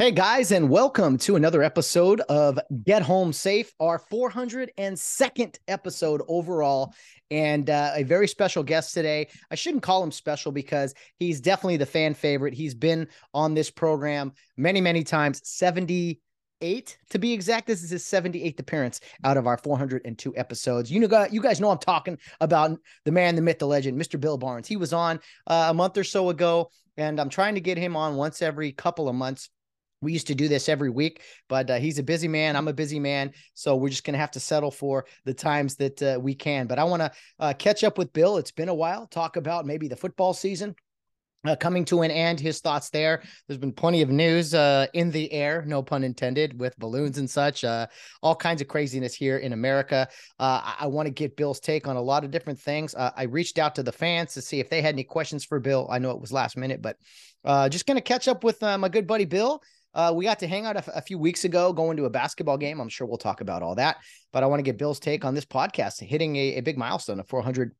Hey guys, and welcome to another episode of Get Home Safe, our 402nd episode overall, and uh, a very special guest today. I shouldn't call him special because he's definitely the fan favorite. He's been on this program many, many times, 78 to be exact. This is his 78th appearance out of our 402 episodes. You know, you guys know I'm talking about the man, the myth, the legend, Mr. Bill Barnes. He was on uh, a month or so ago, and I'm trying to get him on once every couple of months we used to do this every week, but uh, he's a busy man. I'm a busy man. So we're just going to have to settle for the times that uh, we can. But I want to uh, catch up with Bill. It's been a while. Talk about maybe the football season, uh, coming to an end, his thoughts there. There's been plenty of news uh, in the air, no pun intended, with balloons and such. Uh, all kinds of craziness here in America. Uh, I, I want to get Bill's take on a lot of different things. Uh, I reached out to the fans to see if they had any questions for Bill. I know it was last minute, but uh, just going to catch up with my good buddy Bill. Uh, we got to hang out a, few weeks ago, going to a basketball game. I'm sure we'll talk about all that. But I want to get Bill's take on this podcast, hitting a, a big milestone of 400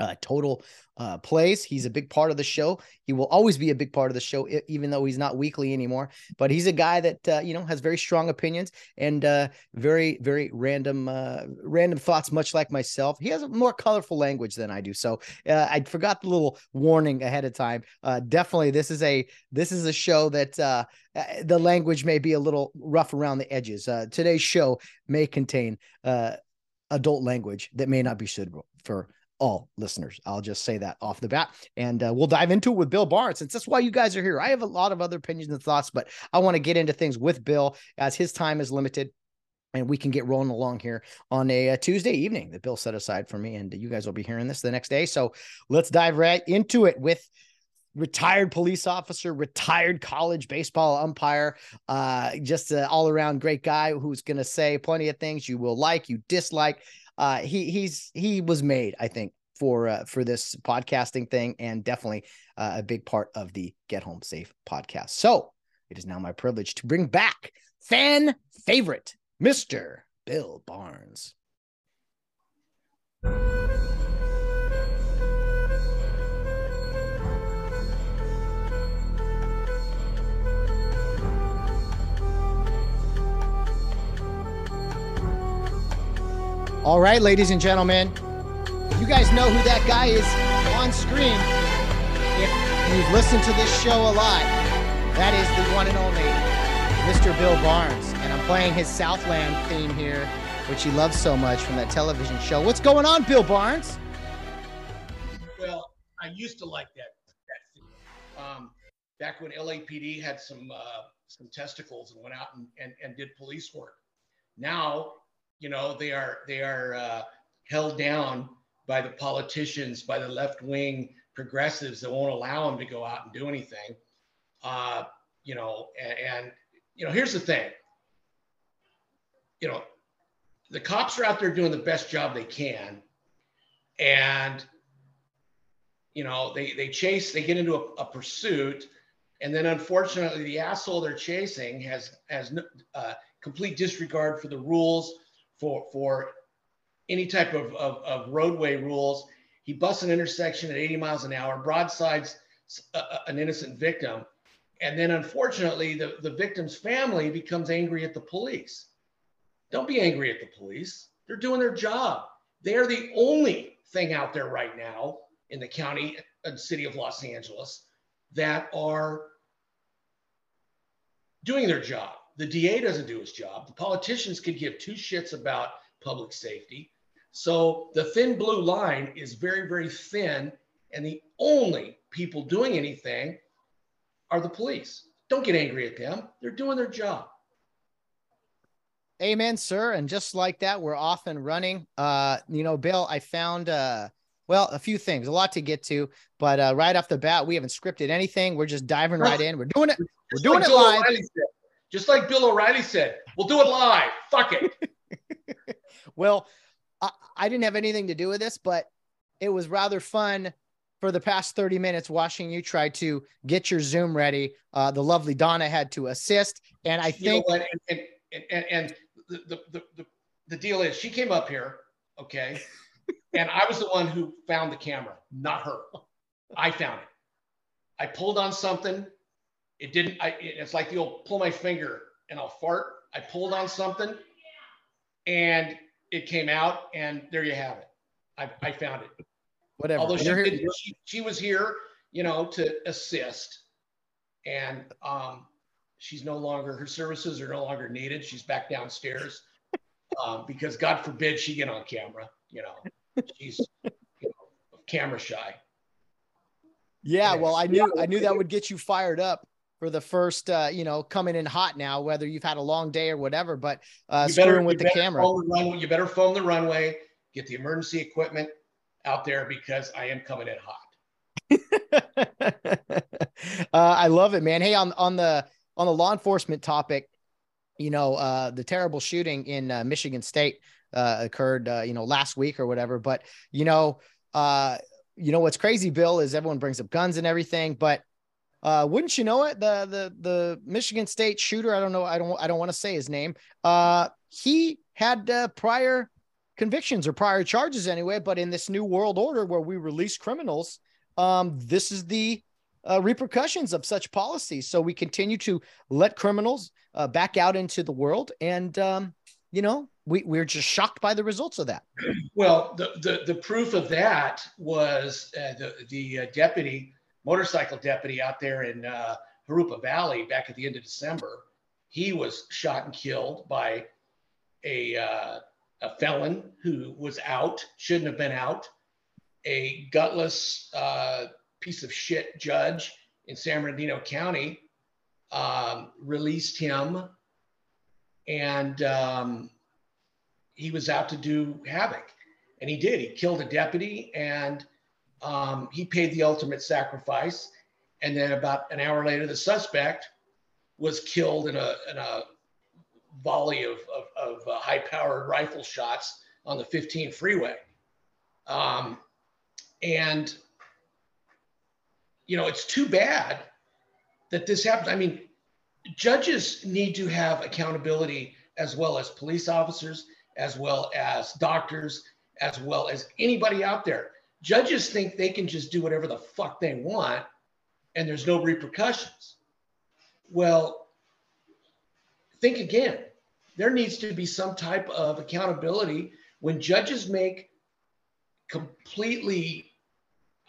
uh, total uh, plays. He's a big part of the show. He will always be a big part of the show, even though he's not weekly anymore. But he's a guy that uh, you know has very strong opinions and uh, very very random uh, random thoughts, much like myself. He has a more colorful language than I do. So uh, I forgot the little warning ahead of time. Uh, definitely, this is a this is a show that uh, uh the language may be a little rough around the edges. Uh, today's show may contain uh, adult language that may not be suitable for all listeners. I'll just say that off the bat. And uh, we'll dive into it with Bill Barnes, since that's why you guys are here. I have a lot of other opinions and thoughts, but I want to get into things with Bill as his time is limited. And we can get rolling along here on a, a Tuesday evening that Bill set aside for me. And you guys will be hearing this the next day. So let's dive right into it with retired police officer, retired college baseball umpire, uh, just an all around great guy who's going to say plenty of things you will like, you dislike uh, he he's he was made, I think, for uh, for this podcasting thing, and definitely uh, a big part of the Get Home Safe podcast. So it is now my privilege to bring back fan favorite, Mister Bill Barnes. All right, ladies and gentlemen, you guys know who that guy is on screen. If you've listened to this show a lot, that is the one and only Mr. Bill Barnes. And I'm playing his Southland theme here, which he loves so much from that television show. What's going on, Bill Barnes? Well, I used to like that, that theme. Um, back when LAPD had some uh, some testicles and went out and, and, and did police work. Now you know, they are they are uh, held down by the politicians, by the left wing progressives that won't allow them to go out and do anything. Uh, you know, and, and you know, here's the thing. You know, the cops are out there doing the best job they can, and you know, they they chase, they get into a, a pursuit, and then unfortunately, the asshole they're chasing has has uh, complete disregard for the rules for for any type of, of, of roadway rules. He busts an intersection at 80 miles an hour, broadsides a, an innocent victim. And then unfortunately, the, the victim's family becomes angry at the police. Don't be angry at the police. They're doing their job. They're the only thing out there right now in the county and city of Los Angeles that are doing their job. The DA doesn't do his job. The politicians could give two shits about public safety. So the thin blue line is very, very thin. And the only people doing anything are the police. Don't get angry at them. They're doing their job. Amen, sir. And just like that, we're off and running. Uh, you know, Bill, I found uh well, a few things, a lot to get to, but uh, right off the bat, we haven't scripted anything. We're just diving right in. We're doing it. We're doing it live Just like Bill O'Reilly said, we'll do it live. Fuck it. well, I, I didn't have anything to do with this, but it was rather fun for the past 30 minutes watching you try to get your Zoom ready. Uh, the lovely Donna had to assist. And I think. You know and, and, and, and the, the, the, the deal is she came up here, okay? and I was the one who found the camera, not her. I found it. I pulled on something. It didn't, I, it's like the old pull my finger and I'll fart. I pulled on something and it came out, and there you have it. I, I found it. Whatever. Although she, did, she, she was here, you know, to assist. And um, she's no longer, her services are no longer needed. She's back downstairs um, because God forbid she get on camera. You know, she's you know, camera shy. Yeah, well, I knew I knew that would get you fired up for the first, uh, you know, coming in hot now, whether you've had a long day or whatever. But uh, you better, with the camera, the runway, you better foam the runway, get the emergency equipment out there because I am coming in hot. uh, I love it, man. Hey, on on the on the law enforcement topic, you know, uh, the terrible shooting in uh, Michigan State uh, occurred, uh, you know, last week or whatever. But you know, uh, you know what's crazy, Bill, is everyone brings up guns and everything, but uh, wouldn't you know it? The the the Michigan State shooter, I don't know, I don't I don't want to say his name. Uh, he had uh, prior convictions or prior charges anyway, but in this new world order where we release criminals, um, this is the uh, repercussions of such policies. So we continue to let criminals uh, back out into the world, and um, you know we we're just shocked by the results of that. Well, the the, the proof of that was uh, the the uh, deputy motorcycle deputy out there in uh, Jurupa Valley back at the end of December. He was shot and killed by a uh, a felon who was out, shouldn't have been out, a gutless uh, piece of shit judge in San Bernardino County um, released him, and um, he was out to do havoc, and he did. He killed a deputy, and um, he paid the ultimate sacrifice. And then about an hour later, the suspect was killed in a, in a volley of, of, of uh, high-powered rifle shots on the 15 freeway. Um, and you know, it's too bad that this happened. I mean, judges need to have accountability as well as police officers, as well as doctors, as well as anybody out there. Judges think they can just do whatever the fuck they want and there's no repercussions. Well, think again. There needs to be some type of accountability when judges make completely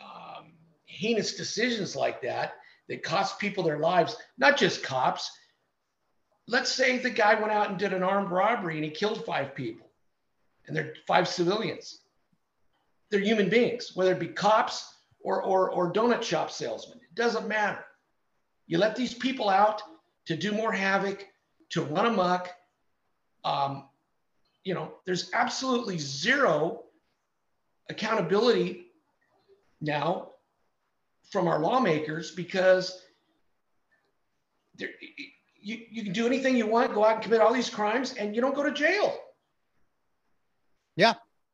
um, heinous decisions like that that cost people their lives, not just cops. Let's say the guy went out and did an armed robbery and he killed five people, and they're five civilians. They're human beings, whether it be cops or, or, or donut shop salesmen. It doesn't matter. You let these people out to do more havoc, to run amok. Um, you know, there's absolutely zero accountability now from our lawmakers because you, you can do anything you want, go out and commit all these crimes, and you don't go to jail.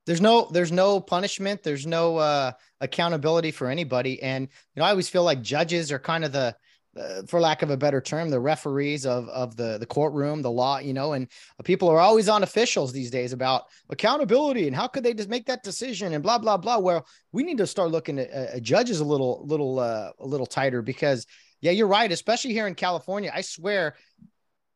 There's no there's no punishment, there's no uh accountability for anybody. And you know, I always feel like judges are kind of the uh, for lack of a better term, the referees of of the the courtroom, the law, you know, and people are always on officials these days about accountability and how could they just make that decision and blah blah blah. well we need to start looking at uh, judges a little little uh, a little tighter because yeah, you're right, especially here in California. I swear,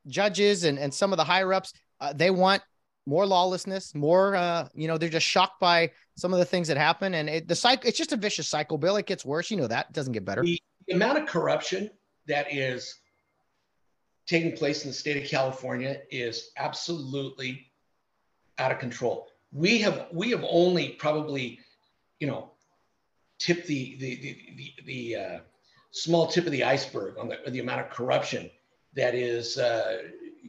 judges and and some of the higher ups uh, they want more lawlessness, more uh, you know, they're just shocked by some of the things that happen, and it, the cycle it's just a vicious cycle. Bill, it gets worse. You know that it doesn't get better. The, the amount of corruption that is taking place in the state of California is absolutely out of control. We have we have only probably, you know, tipped the the the the, the uh, small tip of the iceberg on the, the amount of corruption that is uh,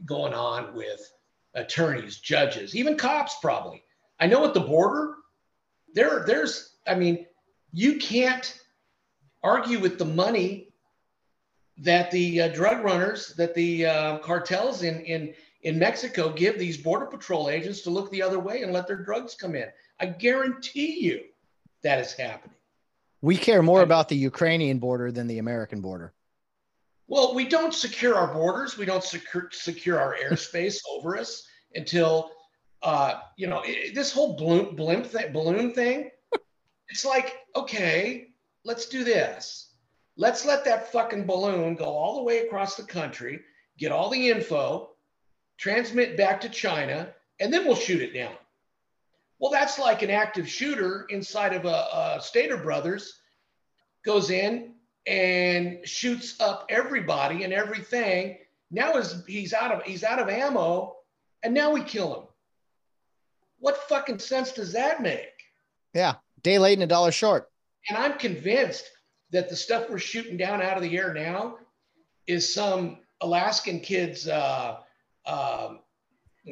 going on with attorneys, judges, even cops. Probably, I know at the border, there there's I mean, you can't argue with the money that the uh, drug runners, that the uh, cartels in in in Mexico give these border patrol agents to look the other way and let their drugs come in. I guarantee you that is happening. We care more about the Ukrainian border than the American border. Well, we don't secure our borders. We don't secure secure our airspace over us until uh, you know it, this whole balloon blimp thing, balloon thing. It's like okay, let's do this. Let's let that fucking balloon go all the way across the country, get all the info, transmit back to China, and then we'll shoot it down. Well, that's like an active shooter inside of a, a Stater Brothers goes in and shoots up everybody and everything. Now is he's out of he's out of ammo, and now we kill him. What fucking sense does that make? Yeah, day late and a dollar short. And I'm convinced that the stuff we're shooting down out of the air now is some Alaskan kid's uh, uh,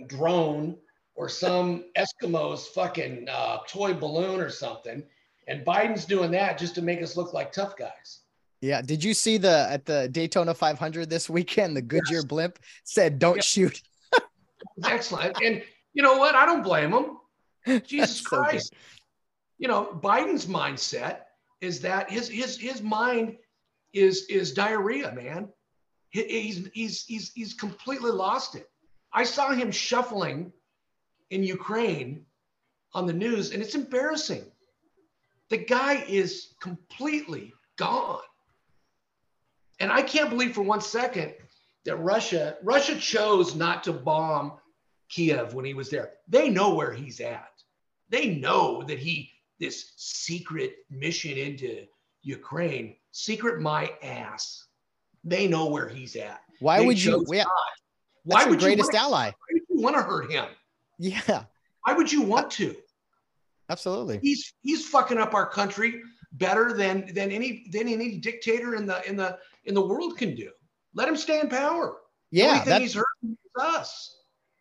drone or some Eskimo's fucking uh, toy balloon or something. And Biden's doing that just to make us look like tough guys. Yeah. Did you see the at the Daytona 500 this weekend? The Goodyear yes. blimp said, "Don't shoot." Excellent. And you know what? I don't blame him. Jesus Christ. So you know, Biden's mindset is that his his his mind is is diarrhea, man. He's he's he's he's completely lost it. I saw him shuffling in Ukraine on the news, and it's embarrassing. The guy is completely gone. And I can't believe for one second that Russia Russia chose not to bomb Kiev when he was there. They know where he's at. They know that he this secret mission into Ukraine, secret my ass. They know where he's at. Why they would you? Yeah, why would greatest you wanna, ally? Why would you want to hurt him? Yeah. Why would you want to? Absolutely. He's he's fucking up our country better than than any than any dictator in the in the in the world can do. Let him stay in power. Yeah, that, he's hurting us.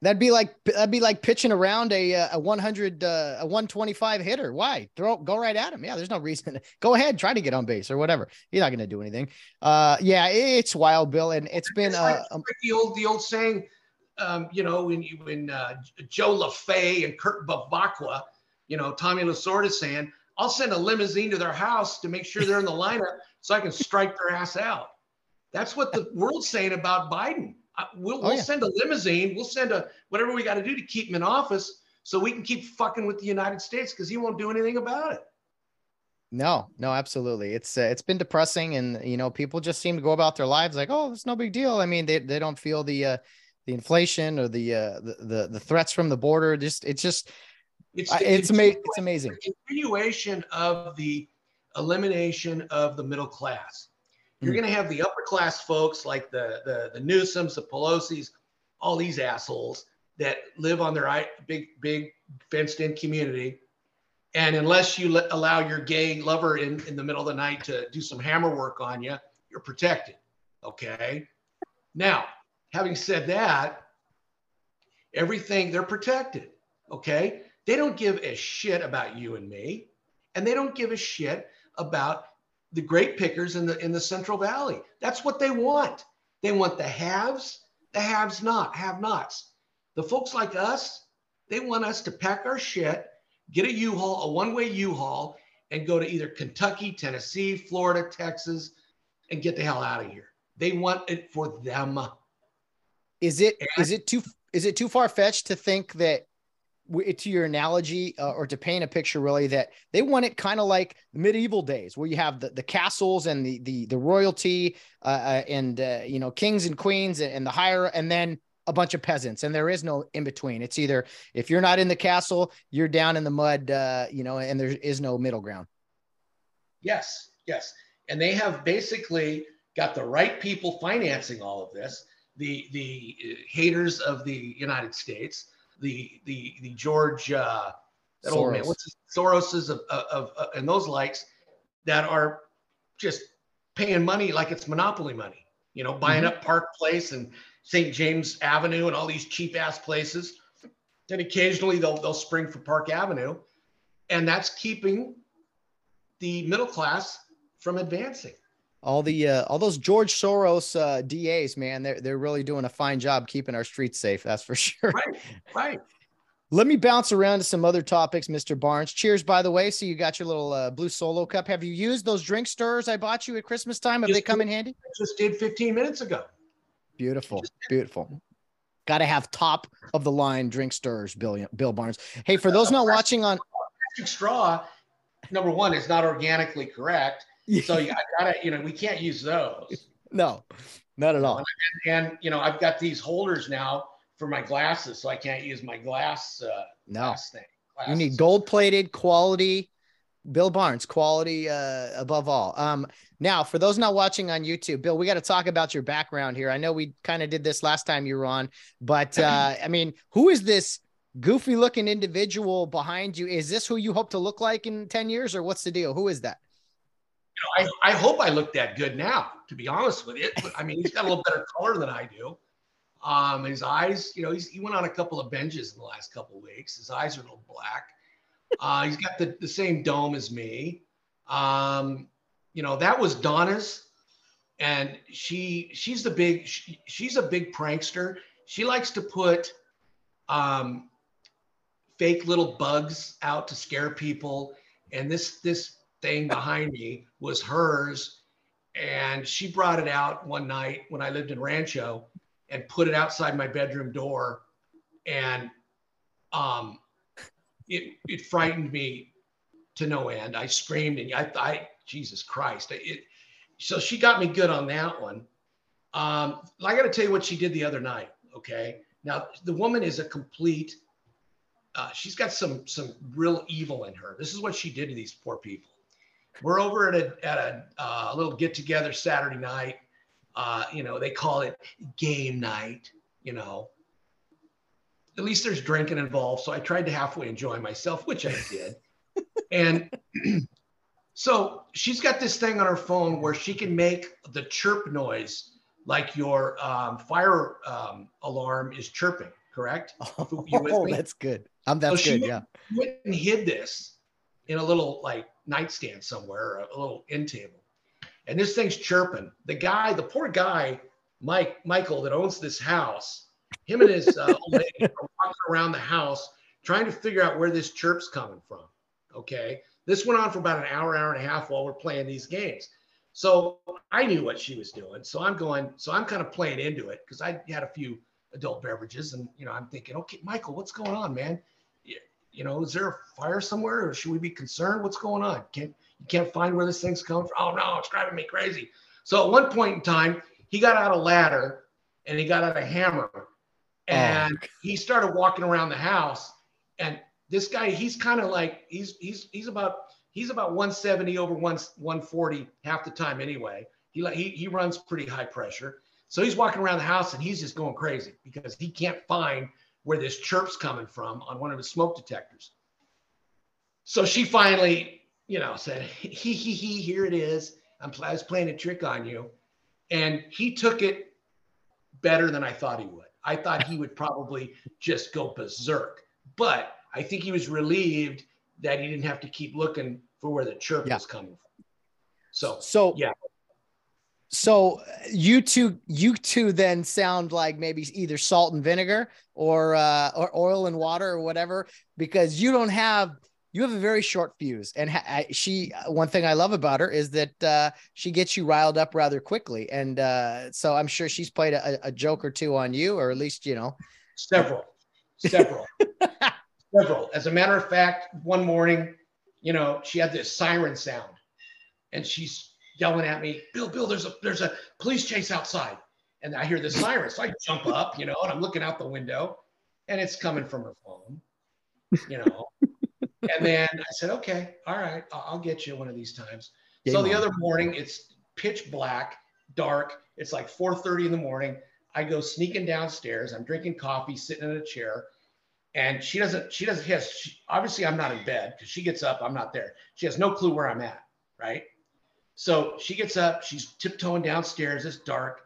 That'd be like that'd be like pitching around a uh, a 100 uh, a 125 hitter. Why throw go right at him? Yeah, there's no reason. Go ahead, try to get on base or whatever. He's not going to do anything. Uh, yeah, it's wild, Bill, and it's been it's like, uh, like the old the old saying. Um, you know, when you when uh, Joe LaFay and Kurt Bevacqua, you know, Tommy Lasorda saying, "I'll send a limousine to their house to make sure they're in the lineup so I can strike their ass out." That's what the world's saying about Biden. We'll, oh, we'll yeah. send a limousine. We'll send a whatever we got to do to keep him in office so we can keep fucking with the United States because he won't do anything about it. No, no, absolutely. It's uh, it's been depressing, and you know, people just seem to go about their lives like, oh, it's no big deal. I mean, they, they don't feel the uh, the inflation or the, uh, the the the threats from the border. Just it's just it's it's, ama- it's amazing. Continuation of the elimination of the middle class. You're mm. going to have the upper class folks like the, the, the Newsoms, the Pelosi's, all these assholes that live on their big, big fenced in community. And unless you let, allow your gay lover in, in the middle of the night to do some hammer work on you, you're protected. Okay. Now, having said that, everything they're protected. Okay. They don't give a shit about you and me. And they don't give a shit about the great pickers in the in the Central Valley. That's what they want. They want the haves, the haves not, have nots. The folks like us, they want us to pack our shit, get a U-Haul, a one-way U-Haul, and go to either Kentucky, Tennessee, Florida, Texas, and get the hell out of here. They want it for them. Is it and, is it too is it too far fetched to think that to your analogy uh, or to paint a picture really that they want it kind of like medieval days where you have the, the castles and the the, the royalty uh, uh, and uh, you know kings and queens and, the higher and then a bunch of peasants and there is no in between it's either if you're not in the castle you're down in the mud uh, you know and there is no middle ground. Yes yes. And they have basically got the right people financing all of this the the uh, haters of the united states the the the George uh, that Soros. old man, what's his, Soros's of, of, of, of and those likes that are just paying money like it's monopoly money. You know, buying mm-hmm. up Park Place and St. James Avenue and all these cheap ass places. Then occasionally they'll they'll spring for Park Avenue, and that's keeping the middle class from advancing. All the uh, all those George Soros uh, DAs, man, they're they're really doing a fine job keeping our streets safe. That's for sure. Right, right. Let me bounce around to some other topics, Mr. Barnes. Cheers, by the way. So you got your little uh, blue solo cup. Have you used those drink stirrers I bought you at Christmas time? Have Just they come did. in handy? I just did 15 minutes ago. Beautiful, beautiful. Got to have top of the line drink stirrers, Bill Bill Barnes. Hey, for those not watching on, straw, number one, is not organically correct. So I gotta, you know, we can't use those. no, not at all. And you know, I've got these holders now for my glasses, so I can't use my glass uh, No, glass thing. you need gold plated quality. Bill Barnes, quality uh, above all. Um, now, for those not watching on YouTube, Bill, we got to talk about your background here. I know we kind of did this last time you were on, but uh, I mean, who is this goofy looking individual behind you? Is this who you hope to look like in 10 years, or what's the deal? Who is that? You know, I, I hope I look that good now, to be honest with you. I mean, he's got a little better color than I do. Um, his eyes, you know, he's, he went on a couple of benches in the last couple of weeks. His eyes are a little black. Uh, he's got the, the same dome as me. Um, you know, that was Donna's, and she she's the big she, she's a big prankster. She likes to put um, fake little bugs out to scare people, and this this thing behind me was hers, and she brought it out one night when I lived in Rancho, and put it outside my bedroom door, and um, it it frightened me to no end. I screamed and I, I Jesus Christ. It, so she got me good on that one. Um, I got to tell you what she did the other night. Okay. Now the woman is a complete. Uh, she's got some some real evil in her. This is what she did to these poor people. We're over at a at a uh, little get together Saturday night. Uh, you know they call it game night. You know. At least there's drinking involved, so I tried to halfway enjoy myself, which I did. and so she's got this thing on her phone where she can make the chirp noise like your um, fire um, alarm is chirping, correct? Oh, that's good. Um, that's she good. Yeah. went and hid this in a little like nightstand somewhere, a little end table. And this thing's chirping. The guy, the poor guy, Mike, Michael, that owns this house, him and his uh, old lady are walking around the house trying to figure out where this chirp's coming from. Okay. This went on for about an hour, hour and a half while we're playing these games. So I knew what she was doing. So I'm going, so I'm kind of playing into it because I had a few adult beverages and, you know, I'm thinking, okay, Michael, what's going on, man? You, know, is there a fire somewhere or should we be concerned? What's going on? Can't, you can't find where this thing's coming from. Oh no, it's driving me crazy. So at one point in time, he got out a ladder and he got out a hammer oh, and he started walking around the house. And this guy, he's kind of like he's he's he's about he's about 170 over one 140 half the time anyway. He like he he runs pretty high pressure. So he's walking around the house and he's just going crazy because he can't find where this chirp's coming from on one of his smoke detectors. So she finally, you know, said, "He he he, here it is. I'm I was playing a trick on you," and he took it better than I thought he would. I thought he would probably just go berserk, but I think he was relieved that he didn't have to keep looking for where the chirp Yeah. was coming from. So So Yeah. So uh, you two, you two then sound like maybe either salt and vinegar or uh, or oil and water or whatever, because you don't have you have a very short fuse. And ha- I, she, one thing I love about her is that uh, she gets you riled up rather quickly, and uh, so I'm sure she's played a, a joke or two on you, or at least you know. several, several, several. As a matter of fact, one morning, you know, she had this siren sound, and she's yelling at me, "Bill, Bill, there's a there's a police chase outside," and I hear the siren, so I jump up, you know, and I'm looking out the window, and it's coming from her phone, you know. and then I said, "Okay, all right, I'll, I'll get you one of these times." so Game the on. other morning, it's pitch black, dark. It's like 4:30 in the morning. I go sneaking downstairs. I'm drinking coffee, sitting in a chair, and she doesn't. She doesn't. Has she, obviously I'm not in bed because she gets up. I'm not there. She has no clue where I'm at. Right. So she gets up. She's tiptoeing downstairs. It's dark,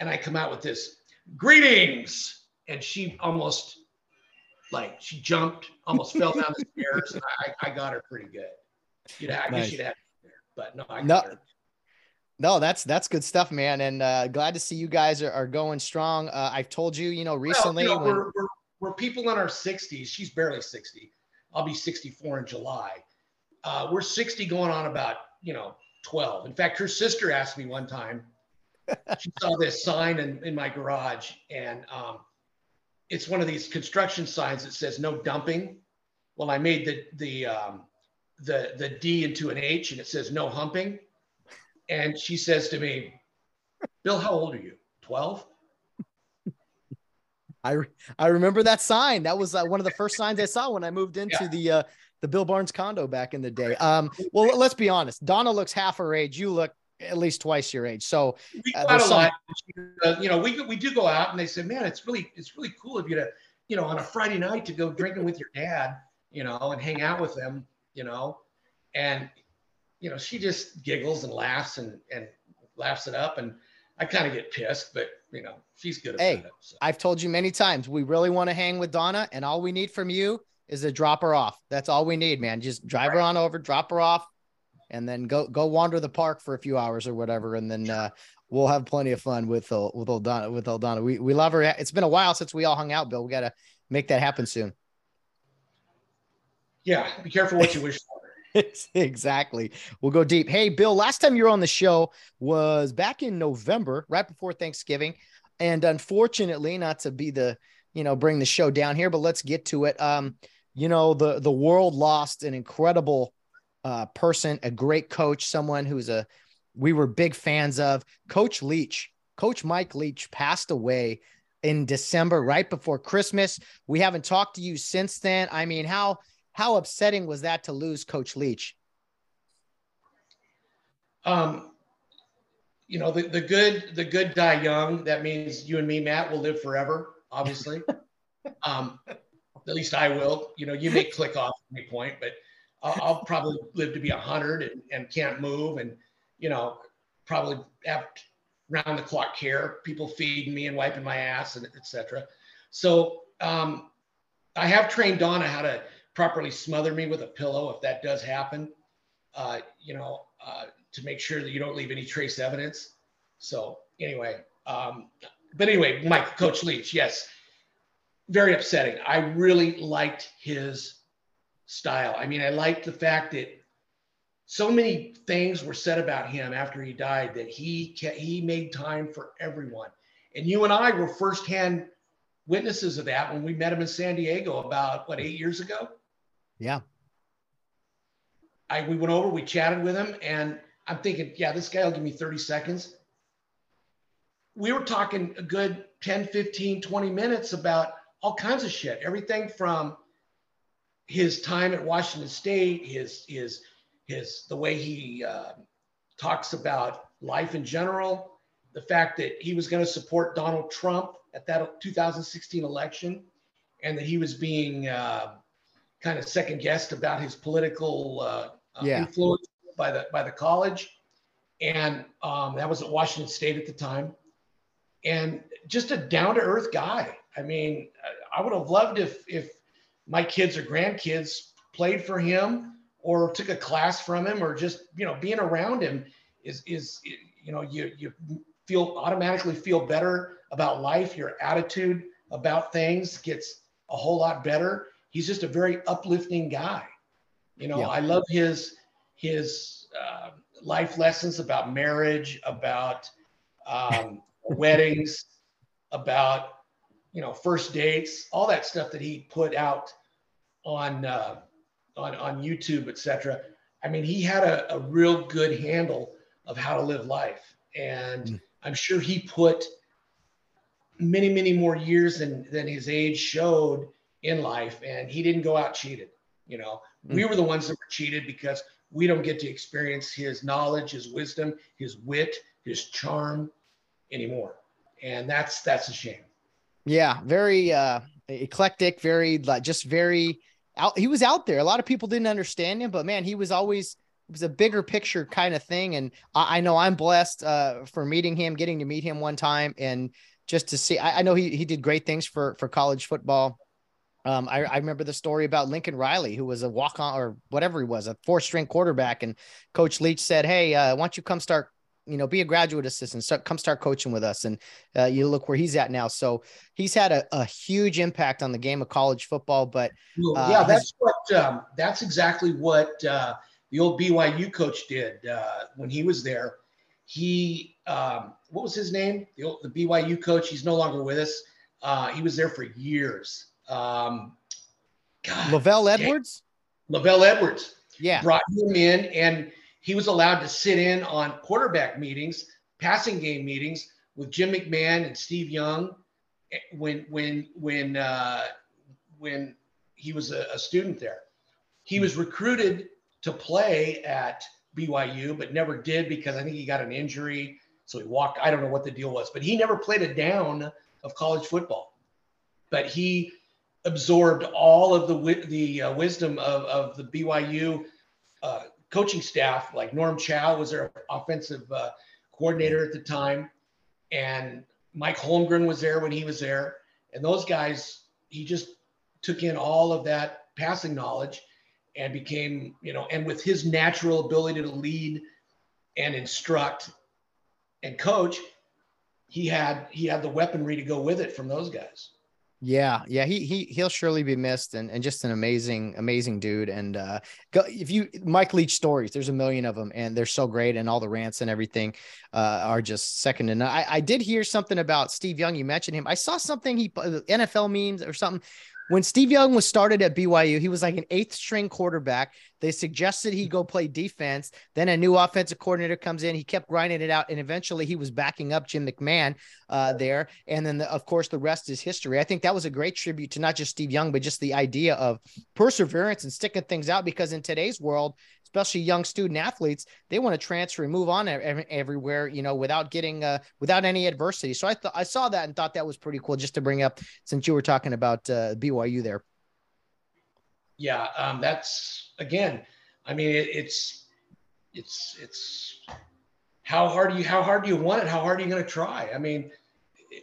and I come out with this greetings, and she almost like she jumped, almost fell down the stairs. And I, I got her pretty good. You know, I Nice. guess you'd have, but no, I No, got her. No, that's that's good stuff, man, and uh, glad to see you guys are, are going strong. Uh, I've told you, you know, recently well, you know, when... we're, we're, we're people in our 60s. She's barely 60. I'll be 64 in July. Uh, we're 60 going on about you know 12. In fact, her sister asked me one time. she saw this sign in, in my garage, and um, it's one of these construction signs that says no dumping. Well, I made the the um, the the D into an H, and it says no humping and she says to me, Bill, how old are you? 12? I, I remember that sign. That was uh, one of the first signs I saw when I moved into yeah. the uh, the Bill Barnes condo back in the day. Um, well, let's be honest. Donna looks half her age. You look at least twice your age. So uh, a lot. Uh, you know, we we do go out, and they say, "Man, it's really it's really cool of you to, you know, on a Friday night to go drinking with your dad, you know, and hang out with them, you know." And you know, she just giggles and laughs and and laughs it up, and I kind of get pissed, but you know, she's good hey, it. So. I've told you many times, we really want to hang with Donna, and all we need from you is to drop her off. That's all we need, man. Just drive right. her on over, drop her off, and then go go wander the park for a few hours or whatever, and then uh, we'll have plenty of fun with uh, with old Donna. With old Donna, we we love her. It's been a while since we all hung out, Bill. We got to make that happen soon. Yeah, be careful what you wish for. exactly. We'll go deep. Hey, Bill, last time you were on the show was back in November, right before Thanksgiving. And unfortunately, not to be the, you know, bring the show down here, but let's get to it. Um, you know, the the world lost an incredible uh person, a great coach, someone who's a we were big fans of. Coach Leach, Coach Mike Leach passed away in December, right before Christmas. We haven't talked to you since then. I mean, how how upsetting was that to lose Coach Leach? Um, you know, the, the good the good die young. That means you and me, Matt, will live forever. Obviously, um, at least I will. You know, you may click off at any point, but I'll, I'll probably live to be hundred and, and can't move, and you know, probably have round the clock care, people feeding me and wiping my ass, and etc. So um, I have trained Donna how to properly smother me with a pillow if that does happen, uh, you know, uh, to make sure that you don't leave any trace evidence. So anyway, um, but anyway, Mike, Coach Leach, yes, very upsetting. I really liked his style. I mean, I liked the fact that so many things were said about him after he died that he he made time for everyone. And you and I were firsthand witnesses of that when we met him in San Diego about what eight years ago. Yeah. I we went over, we chatted with him, and I'm thinking, yeah, this guy will give me 30 seconds. We were talking a good 10, 15, 20 minutes about all kinds of shit. Everything from his time at Washington State, his his his the way he uh, talks about life in general, the fact that he was going to support Donald Trump at that 2016 election, and that he was being uh, kind of second guessed about his political uh, uh, yeah. influence by the by the college, and um, that was at Washington State at the time, and just a down to earth guy. I mean, I would have loved if if my kids or grandkids played for him or took a class from him or just you know being around him is is you know you you feel automatically feel better about life your attitude about things gets a whole lot better he's just a very uplifting guy. You know, yeah. I love his his uh, life lessons about marriage, about um, weddings, about you know first dates, all that stuff that he put out on uh, on on YouTube, etc. I mean, he had a, a real good handle of how to live life, and mm. I'm sure he put many many more years than than his age showed in life and he didn't go out cheated you know mm. we were the ones that were cheated because we don't get to experience his knowledge his wisdom his wit his charm anymore and that's that's a shame yeah very uh eclectic very like just very out he was out there. A lot of people didn't understand him but man he was always it was a bigger picture kind of thing. And I, I know i'm blessed uh for meeting him getting to meet him one time and just to see I, I know he, he did great things for for college football. Um, I, I, remember the story about Lincoln Riley, who was a walk on or whatever he was, a four string quarterback. And Coach Leach said, Hey, uh, why don't you come start you know, be a graduate assistant, start, come start coaching with us. And uh, you look where he's at now. So he's had a, a huge impact on the game of college football. But uh, yeah, that's what, um, that's exactly what uh, the old BYU coach did uh, when he was there. He, um, what was his name? The, old, the BYU coach. He's no longer with us. Uh, he was there for years. Um, God, LaVell Edwards. LaVell Edwards. Yeah. Brought him in, and he was allowed to sit in on quarterback meetings, passing game meetings with Jim McMahon and Steve Young eh, when when when uh, when he was a, a student there. He was recruited to play at BYU, but never did because I think he got an injury. So he walked. I don't know what the deal was, but he never played a down of college football. But he absorbed all of the the uh, wisdom of, of the BYU uh, coaching staff. Like Norm Chow was their offensive uh, coordinator at the time, and Mike Holmgren was there when he was there. And those guys, he just took in all of that passing knowledge and became, you know, and with his natural ability to lead and instruct and coach, he had he had the weaponry to go with it from those guys. Yeah, yeah, he he he'll surely be missed, and and just an amazing amazing dude. And uh, go if you Mike Leach stories, there's a million of them, and they're so great, and all the rants and everything uh, are just second to none. I, I did hear something about Steve Young. You mentioned him. I saw something he NFL memes or something when Steve Young was started at BYU, he was like an eighth string quarterback. They suggested he go play defense. Then a new offensive coordinator comes in. He kept grinding it out, and eventually he was backing up Jim McMahon uh, there. And then, the, of course, the rest is history. I think that was a great tribute to not just Steve Young, but just the idea of perseverance and sticking things out. Because in today's world, especially young student athletes, they want to transfer and move on everywhere, you know, without getting uh, without any adversity. So I thought I saw that and thought that was pretty cool just to bring up since you were talking about uh, BYU there. Yeah, um, that's again. I mean, it, it's it's it's how hard do you how hard do you want it? How hard are you going to try? I mean,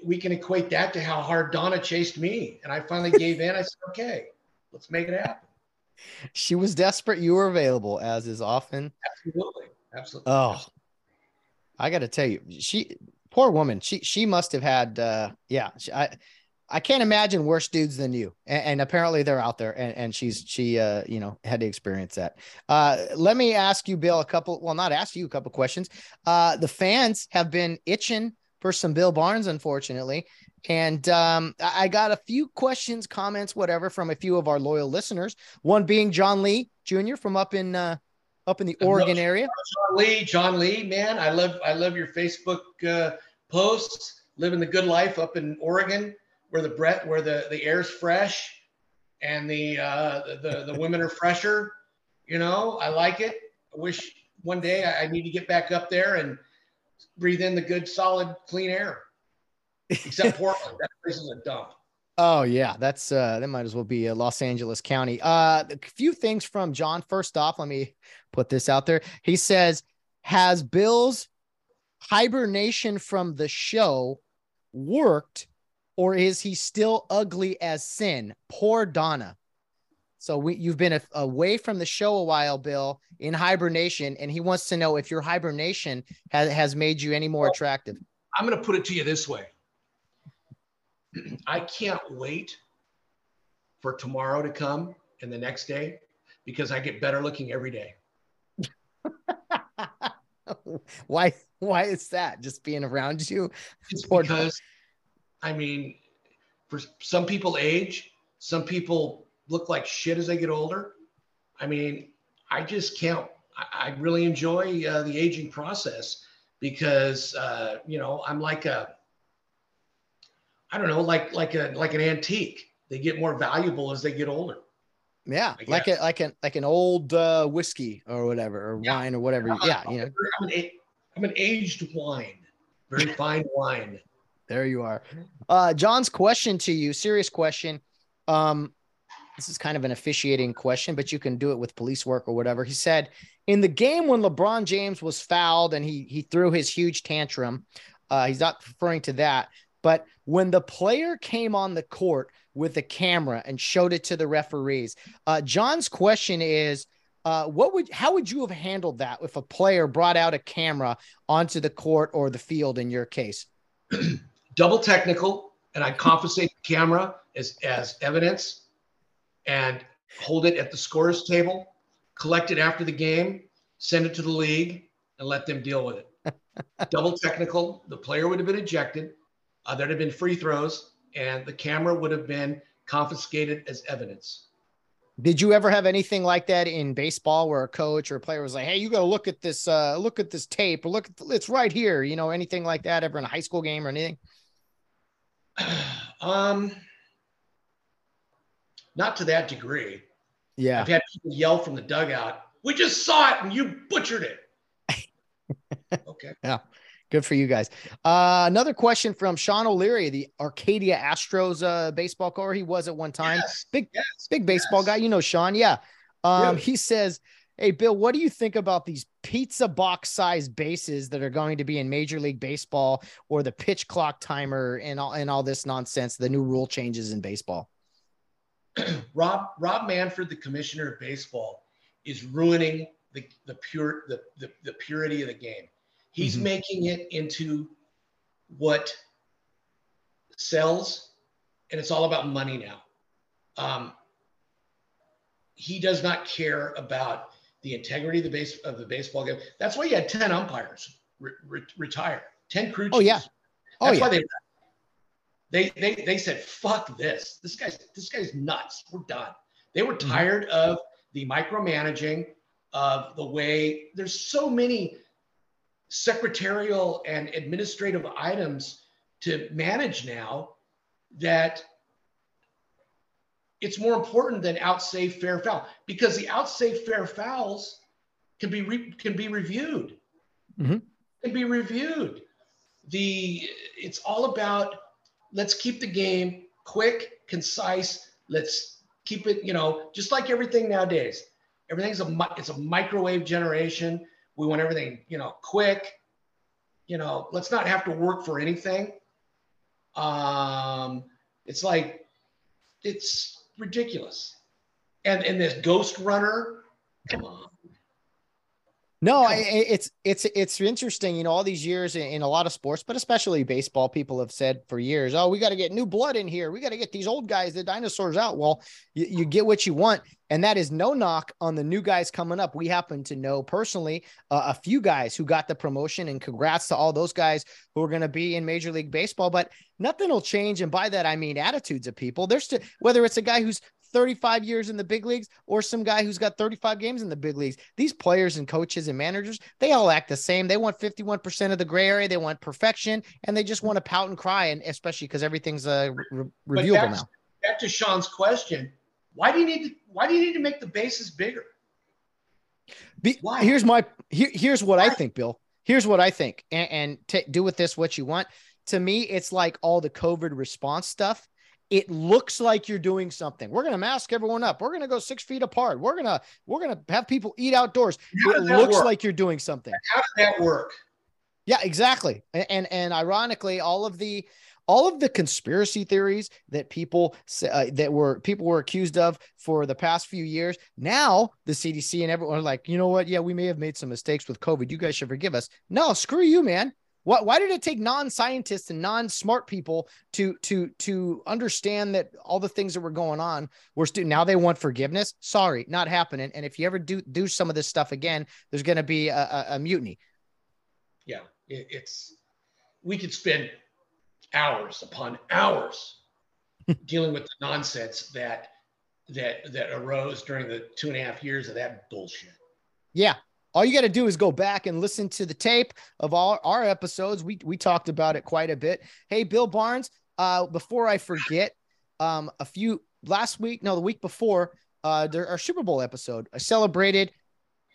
we can equate that to how hard Donna chased me, and I finally gave in. I said, okay, let's make it happen she was desperate. You were available, as is often. Absolutely, absolutely. Oh, I got to tell you, she poor woman. She she must have had. uh Yeah, she, I I can't imagine worse dudes than you. And, and apparently they're out there, and, and she's she uh you know had to experience that. Uh, let me ask you, Bill, a couple. Well, not ask you a couple questions. Uh, the fans have been itching for some Bill Barnes, unfortunately. And um, I got a few questions, comments, whatever, from a few of our loyal listeners. One being John Lee Jr. from up in uh, up in the Oregon area. John Lee, John Lee, man, I love I love your Facebook uh, posts. Living the good life up in Oregon, where the breath, where the the air's fresh, and the uh, the the women are fresher. You know, I like it. I wish one day I, I need to get back up there and breathe in the good, solid, clean air. Except Portland, that place is a dump. Oh yeah, that's uh that might as well be a Los Angeles County. Uh a few things from John. First off, let me put this out there. He says, Has Bill's hibernation from the show worked, or is he still ugly as sin? Poor Donna. So we you've been a, away from the show a while, Bill, in hibernation, and he wants to know if your hibernation has, has made you any more attractive. I'm gonna put it to you this way. I can't wait for tomorrow to come and the next day because I get better looking every day. why why is that? Just being around you? It's because I mean, for some people age, some people look like shit as they get older. I mean, I just can't. I, I really enjoy uh, the aging process because uh, you know I'm like a I don't know, like like a like an antique. They get more valuable as they get older. Yeah, like a like an like an old uh, whiskey or whatever, or yeah. wine or whatever. I'm yeah, you know. I'm an, I'm an aged wine, very fine wine. There you are. Uh, John's question to you, serious question. Um, this is kind of an officiating question, but you can do it with police work or whatever. He said in the game when LeBron James was fouled and he he threw his huge tantrum. Uh, he's not referring to that, but when the player came on the court with the camera and showed it to the referees, uh, John's question is Uh, what would how would you have handled that if a player brought out a camera onto the court or the field in your case? Double technical, and I confiscate the camera as as evidence, and hold it at the scorers table, collect it after the game, send it to the league, and let them deal with it. Double technical, the player would have been ejected. Uh, there'd have been free throws, and the camera would have been confiscated as evidence. Did you ever have anything like that in baseball where a coach or a player was like, "Hey, you got to look at this, uh, look at this tape, or look, at the, it's right here." You know, anything like that ever in a high school game or anything? Um, not to that degree. Yeah, I've had people yell from the dugout, "We just saw it and you butchered it." okay. Yeah. Good for you guys. Uh, another question from Sean O'Leary, the Arcadia Astros uh, baseball caller. He was at one time. Yes, big, yes, big baseball yes. guy. You know, Sean. Yeah. Um. He says, Hey, Bill, what do you think about these pizza box size bases that are going to be in Major League Baseball or the pitch clock timer and all, and all this nonsense, the new rule changes in baseball? Rob Rob Manfred, the commissioner of baseball, is ruining the the pure the the, the purity of the game. He's Mhm. making it into what sells, and it's all about money now. Um, he does not care about the integrity of the base of the baseball game. That's why he had ten umpires re- re- retire, ten crew Chiefs. Oh, yeah. Oh, That's yeah. why they they they they said fuck this. This guy's this guy's nuts. We're done. They were Mhm. tired of the micromanaging of the way there's so many secretarial and administrative items to manage now that it's more important than out safe fair foul because the out safe fair fouls can be re- can be reviewed. Mhm. can be reviewed. The it's all about let's keep the game quick concise let's keep it you know just like everything nowadays. Everything's a it's a microwave generation we want everything you know quick. You know let's not have to work for anything. Um it's like it's ridiculous. And and this ghost runner come on No, I. It's it's it's interesting. You know, all these years in, in a lot of sports, but especially baseball, people have said for years, "Oh, we got to get new blood in here. We got to get these old guys, the dinosaurs, out." Well, you, you get what you want, and that is no knock on the new guys coming up. We happen to know personally uh, a few guys who got the promotion, and congrats to all those guys who are going to be in Major League Baseball. But nothing will change, and by that I mean attitudes of people. There's still whether it's a guy who's 35 years in the big leagues or some guy who's got 35 games in the big leagues. These players and coaches and managers, they all act the same. They want 51% of the gray area. They want perfection and they just want to pout and cry. And especially because everything's uh, re- reviewable now. back to Sean's question, why do you need to why do you need to make the bases bigger? Be, Why? here's my here, here's what I think, Bill. Here's what I think, and, and ta- do with this what you want. To me, it's like all the COVID response stuff. It looks like you're doing something. We're gonna mask everyone up. We're gonna go six feet apart. We're gonna we're gonna have people eat outdoors. It looks work? like you're doing something. How does that work? Yeah, exactly. And, and and ironically, all of the all of the conspiracy theories that people say, uh, that were people were accused of for the past few years, now the CDC and everyone are like, you know what? Yeah, we may have made some mistakes with COVID. You guys should forgive us. No, screw you, man. What? Why did it take non-scientists and non-smart people to to to understand that all the things that were going on were still now they want forgiveness? Sorry, not happening. And if you ever do do some of this stuff again, there's going to be a, a, a mutiny. Yeah, it, it's we could spend hours upon hours dealing with the nonsense that that that arose during the two and a half years of that bullshit. Yeah. All you got to do is go back and listen to the tape of all our episodes. We we talked about it quite a bit. Hey, Bill Barnes, uh, before I forget, um, a few last week, no, the week before, uh, there our Super Bowl episode. I celebrated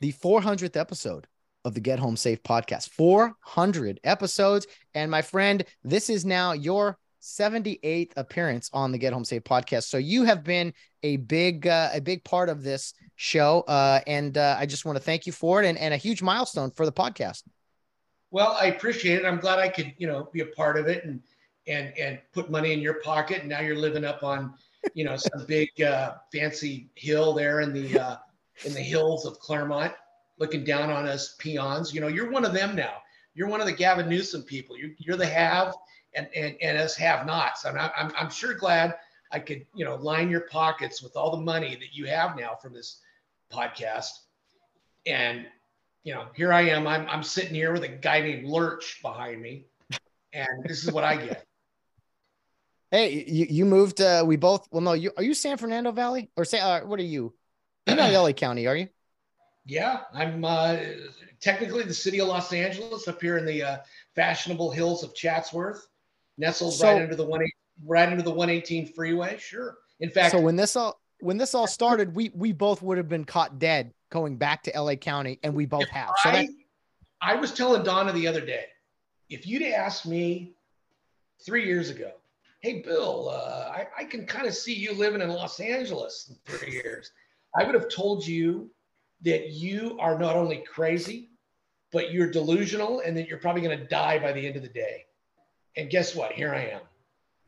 the 400th episode of the Get Home Safe podcast. 400 episodes, and my friend, this is now your 78th appearance on the Get Home Safe podcast. So you have been a big uh, a big part of this show, uh, and uh, I just want to thank you for it, and, and a huge milestone for the podcast. Well, I appreciate it. I'm glad I could, you know, be a part of it and and and put money in your pocket. And now you're living up on, you know, some big uh, fancy hill there in the uh, in the hills of Claremont, looking down on us peons. You know, you're one of them now. You're one of the Gavin Newsom people. You're, you're the have and, and, and us have nots. I'm, I'm, I'm sure glad I could, you know, line your pockets with all the money that you have now from this podcast. And, you know, here I am. I'm, I'm sitting here with a guy named Lurch behind me. And this is what I get. Hey, you, you moved. Uh, we both. Well, no, you are you San Fernando Valley or say uh, what are you? You're not LA County, are you? Yeah, I'm uh, technically the city of Los Angeles up here in the uh, fashionable hills of Chatsworth, nestled So- right under the one right under the 118 freeway. Sure. In fact, So when this all when this all started, we we both would have been caught dead going back to LA County, and we both have. So that I, I was telling Donna the other day, if you'd asked me three years ago, hey, Bill, uh, I, I can kind of see you living in Los Angeles in three years, I would have told you that you are not only crazy, but you're delusional and that you're probably going to die by the end of the day. And guess what? Here I am.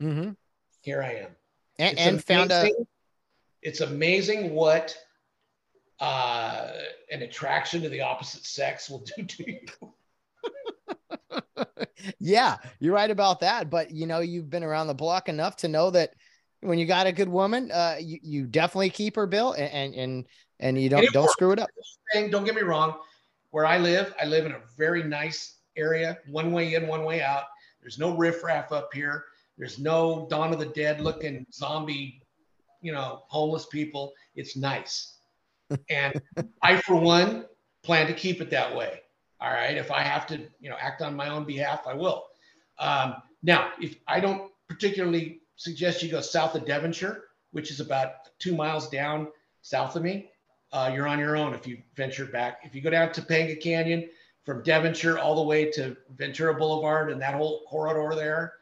Mhm. Here I am. and, and found a It's amazing what uh, an attraction to the opposite sex will do to you. yeah, you're right about that. But you know, you've been around the block enough to know that when you got a good woman, uh, you, you definitely keep her, Bill, and and and, you don't And don't screw it up. don't get me wrong. Where I live, I live in a very nice area, one way in, one way out. There's no riffraff up here. There's no Dawn of the Dead looking zombie, you know, homeless people. It's nice. And I, for one, plan to keep it that way. All right. If I have to, you know, act on my own behalf, I will. Um, now, if I don't particularly suggest you go south of Devonshire, which is about two miles down south of me, uh, you're on your own if you venture back. If you go down Topanga Canyon from Devonshire all the way to Ventura Boulevard and that whole corridor there,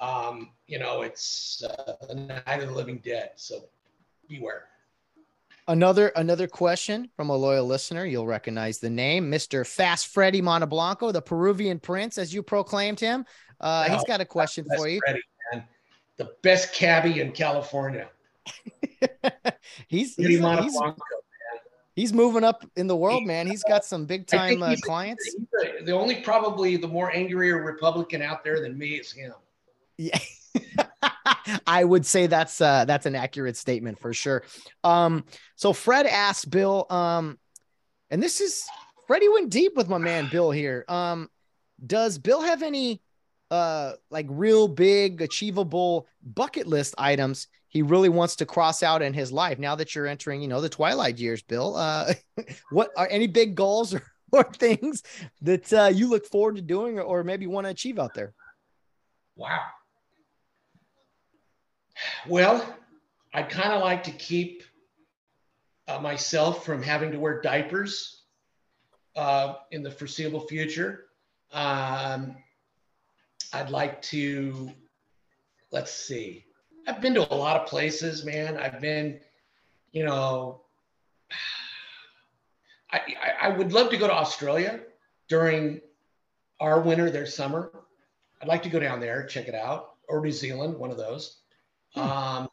um, you know, it's uh, the night of the living dead. So beware. Another another question from a loyal listener. You'll recognize the name, Mr. Fast Freddy Monteblanco, the Peruvian prince, as you proclaimed him. Uh, he's got a question for you. Freddie, man. The best cabbie in California. he's he's, he's. He's moving up in the world, man. He's got some big time uh, clients. The, the only probably the more angrier Republican out there than me is him. Yeah. I would say that's uh that's an accurate statement for sure. Um so Fred asked Bill um and this is Freddie went deep with my man Bill here. Um does Bill have any uh like real big achievable bucket list items he really wants to cross out in his life now that you're entering, you know, the twilight years, Bill? Uh what are any big goals or, or things that uh, you look forward to doing or, or maybe want to achieve out there? Wow. Well, I'd kind of like to keep uh, myself from having to wear diapers uh, in the foreseeable future. Um, I'd like to, let's see, I've been to a lot of places, man. I've been, you know, I, I, I would love to go to Australia during our winter, their summer. I'd like to go down there, check it out, or New Zealand, one of those. Um,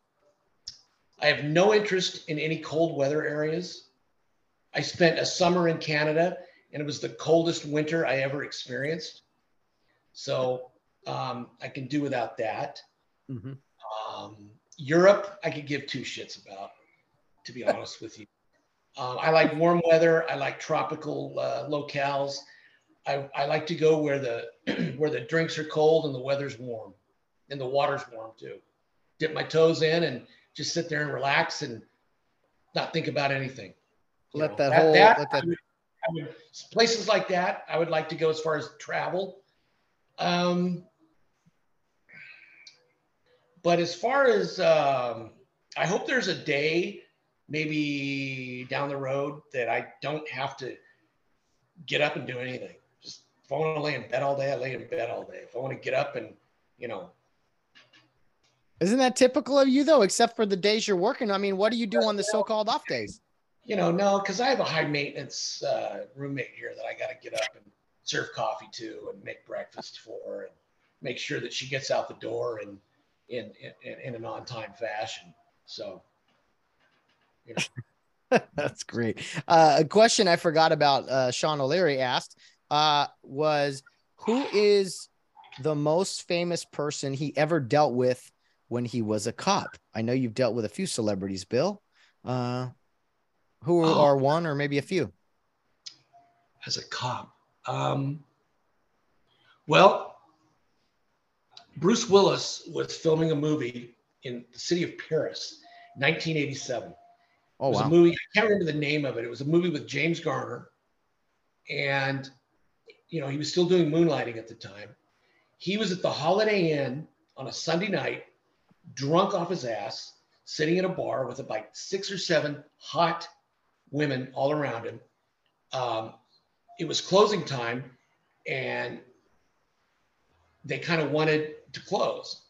I have no interest in any cold weather areas. I spent a summer in Canada, and it was the coldest winter I ever experienced. So um, I can do without that. Mhm. Um, Europe, I could give two shits about, to be honest with you. Um, I like warm weather. I like tropical uh, locales. I, I like to go where the where the drinks are cold and the weather's warm, and the water's warm too. Dip my toes in and just sit there and relax and not think about anything. You Let know, that whole- let that- I would, I would- places like that. I would like to go as far as travel. Um, but as far as um, I hope there's a day, maybe down the road, that I don't have to get up and do anything. Just if I want to lay in bed all day, I lay in bed all day. If I want to get up and you know, Isn't that typical of you though? Except for the days you're working. I mean, what do you do on the so-called off days? you know, no, because I have a high maintenance uh, roommate here that I got to get up and serve coffee to and make breakfast for and make sure that she gets out the door and in in, in an on time fashion. So, you know, That's great. Uh, a question I forgot about uh, Sean O'Leary asked uh, was who is the most famous person he ever dealt with when he was a cop? I know you've dealt with a few celebrities, Bill. Uh, who Oh. are one or maybe a few? as a cop. Um, well, Bruce Willis was filming a movie in the city of Paris, 1987. Oh it was wow. a movie. I can't remember the name of it. It was a movie with James Garner, and you know he was still doing moonlighting at the time. He was at the Holiday Inn on a Sunday night, drunk off his ass, sitting in a bar with like six or seven hot women all around him. Um, it was closing time, and they kind of wanted to close,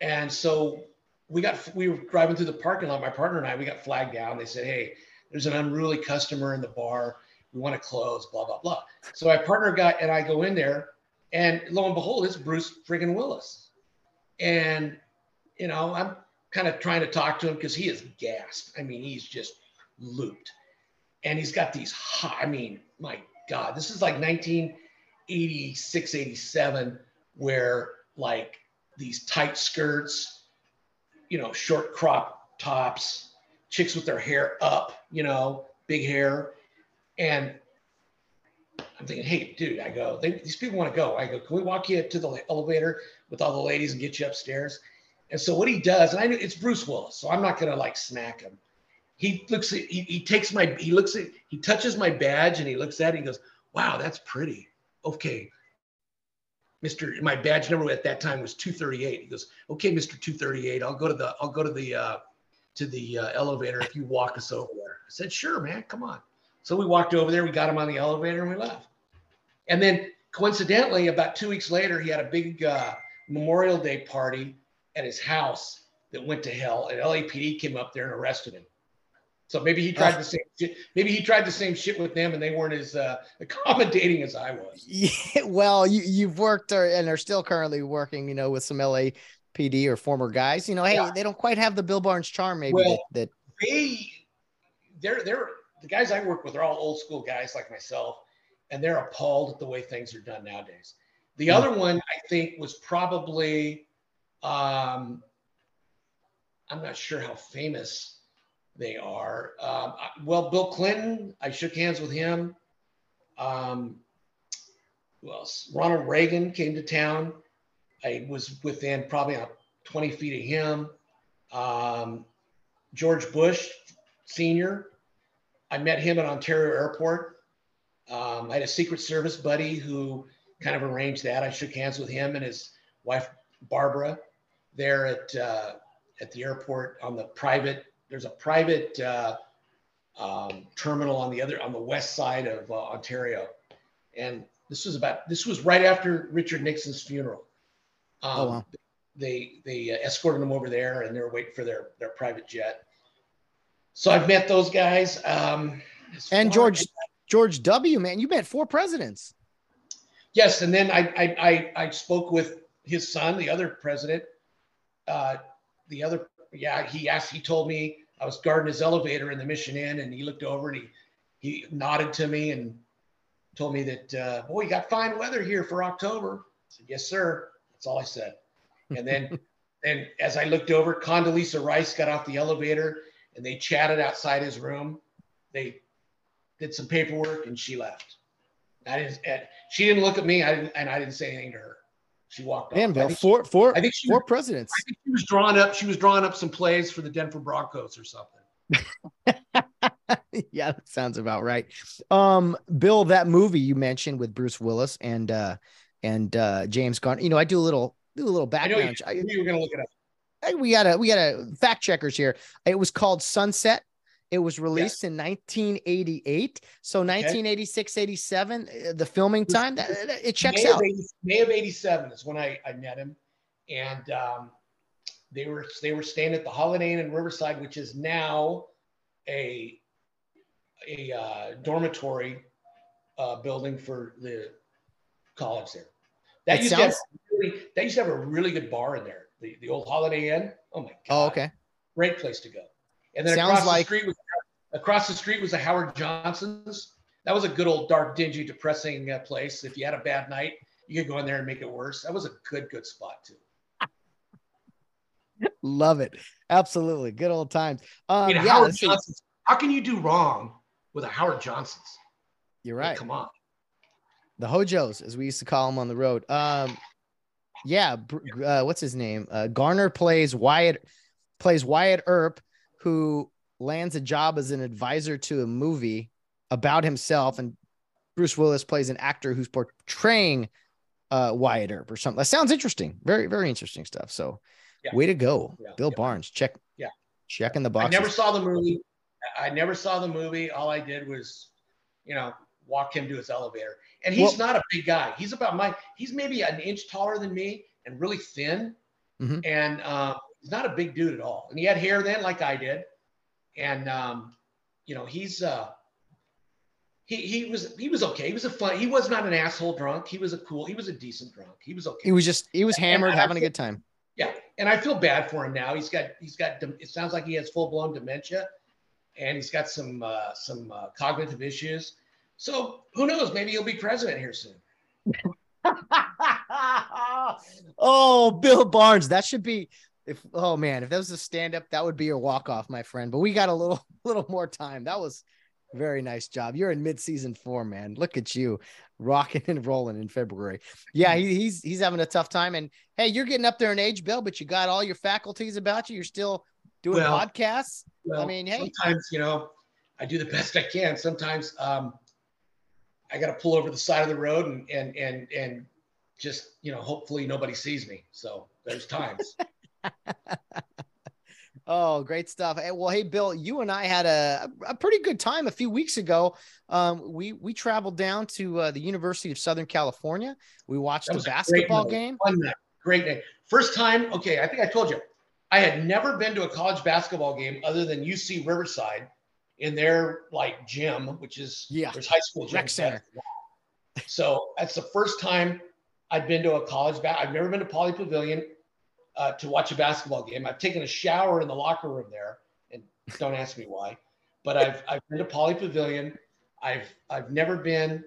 and so we got we were driving through the parking lot. My partner and I we got flagged down. They said, "Hey, there's an unruly customer in the bar. We want to close." Blah blah blah. So my partner got and I go in there, and lo and behold, it's Bruce friggin' Willis, and you know I'm kind of trying to talk to him because he is gassed. I mean, he's just looped, and he's got these hot. I mean, my God, this is like 1986, 87, where like these tight skirts, you know, short crop tops, chicks with their hair up, you know, big hair. And I'm thinking, hey, dude, I go, they, these people want to go. I go, can we walk you to the elevator with all the ladies and get you upstairs? And so what he does, and I know it's Bruce Willis, so I'm not gonna like snack him. He looks at, he, he takes my, he looks at, he touches my badge and he looks at it. He goes, wow, that's pretty. Okay, Mr. My badge number at that time was 238. He goes, okay, Mr. 238, I'll go to the, I'll go to the, uh, to the uh, elevator if you walk us over there. I said, sure, man, come on. So we walked over there, we got him on the elevator and we left. And then coincidentally, about two weeks later, he had a big uh, Memorial Day party at his house that went to hell and LAPD came up there and arrested him. So maybe he tried the same shit. Maybe he tried the same shit with them and they weren't as uh, accommodating as I was. Yeah, well, you you've worked or, and are still currently working, you know, with some LAPD or former guys. You know, hey, Yeah. they don't quite have the Bill Barnes charm, maybe Well- that, that they they're they're the guys I work with are all old school guys like myself, and they're appalled at the way things are done nowadays. The Hmm. other one I think was probably um, I'm not sure how famous they are. Um, well, Bill Clinton, I shook hands with him. Um, who else? Ronald Reagan came to town. I was within probably uh, 20 feet of him. Um, George Bush Sr. I met him at Ontario Airport. Um, I had a Secret Service buddy who kind of arranged that. I shook hands with him and his wife Barbara there at uh, at the airport on the private. There's a private uh, um, terminal on the other on the west side of uh, Ontario, and this was about this was right after Richard Nixon's funeral. Um, Oh, wow. They they uh, escorted him over there, and they were waiting for their their private jet. So I've met those guys. Um, and George as- George W. Man, you met four presidents. Yes, and then I I I, I spoke with his son, the other president. Uh, the other, yeah, he asked. He told me I was guarding his elevator in the Mission Inn, and he looked over and he he nodded to me and told me that uh, boy, you got fine weather here for October. I said, yes, sir. That's all I said. And then and as I looked over, Condoleezza Rice got off the elevator and they chatted outside his room. They did some paperwork and she left. I didn't. She didn't look at me. I didn't, and I didn't say anything to her. She walked off. I Bill, think, four four I think she four was, presidents. I think she was drawing up. She was drawing up some plays for the Denver Broncos or something. yeah, that sounds about right. Um, Bill, that movie you mentioned with Bruce Willis and uh and uh James Garner. You know, I do a little do a little I know you, background. I, you were going to look it up. We got a we got a fact checkers here. It was called Sunset. It was released in 1988. So 1986, 87, uh, the filming time that it checks May out. Of 80, May of '87 is when I, I met him, and um, they were they were staying at the Holiday Inn in Riverside, which is now a a uh, dormitory uh, building for the college there. That It used to sounds- really, that used to have a really good bar in there. The, the old Holiday Inn. Oh my god! Oh, okay. Great place to go. And then Sounds across like- the street was Across the street was a Howard Johnson's. That was a good old dark, dingy, depressing uh, place. If you had a bad night, you could go in there and make it worse. That was a good, good spot too. Love it. Absolutely. Good old times. Um, I mean, yeah, Howard let's. Johnson's. How can you do wrong with a Howard Johnson's? You're I mean, right. come on. the Hojos, as we used to call them on the road. Um, yeah, uh, what's his name? Uh, Garner plays Wyatt plays Wyatt Earp, who lands a job as an advisor to a movie about himself, and Bruce Willis plays an actor who's portraying uh, Wyatt Earp or something. That sounds interesting. Very very interesting stuff. So, Yeah. way to go, Yeah. Bill Yeah. Barnes. Check. Yeah. checking the box. I never saw the movie. I never saw the movie. All I did was, you know, walk him to his elevator. And he's Well- not a big guy. He's about my. He's maybe an inch taller than me and really thin. Mhm. And uh, he's not a big dude at all. And he had hair then, like I did. And um, you know, he's uh, he he was he was okay. He was a fun. He was not an asshole drunk. He was a cool. He was a decent drunk. He was okay. he was just he was hammered, having a good time. Yeah, and I feel bad for him now. He's got he's got it sounds like he has full blown dementia, and he's got some uh, some uh, cognitive issues. So who knows? Maybe he'll be president here soon. oh, Bill Barnes. That should be if oh man, if that was a stand-up, that would be your walk-off, my friend. But we got a little little more time. That was very nice job. You're in mid-season form, man. Look at you rocking and rolling in February. Yeah, he, he's he's having a tough time. And hey, you're getting up there in age, Bill, but you got all your faculties about you. You're still doing Well, podcasts. Well, I mean, hey. sometimes you know, I do the best I can. Sometimes um, I got to pull over the side of the road and and and and just you know, hopefully nobody sees me. So there's times. Oh, great stuff. Well, hey, Bill, you and I had a, a pretty good time a few weeks ago. Um, we we traveled down to uh, the University of Southern California. We watched a a great basketball game. Fun night. Great day. First time. Okay, I think I told you. I had never been to a college basketball game other than UC Riverside in their like gym, which is Yeah. there's high school Rec center. So that's the first time I'd been to a college. Ba- I've never been to Pauley Pavilion uh, to watch a basketball game. I've taken a shower in the locker room there, and don't ask me why. But I've I've been to Pauley Pavilion. I've I've never been.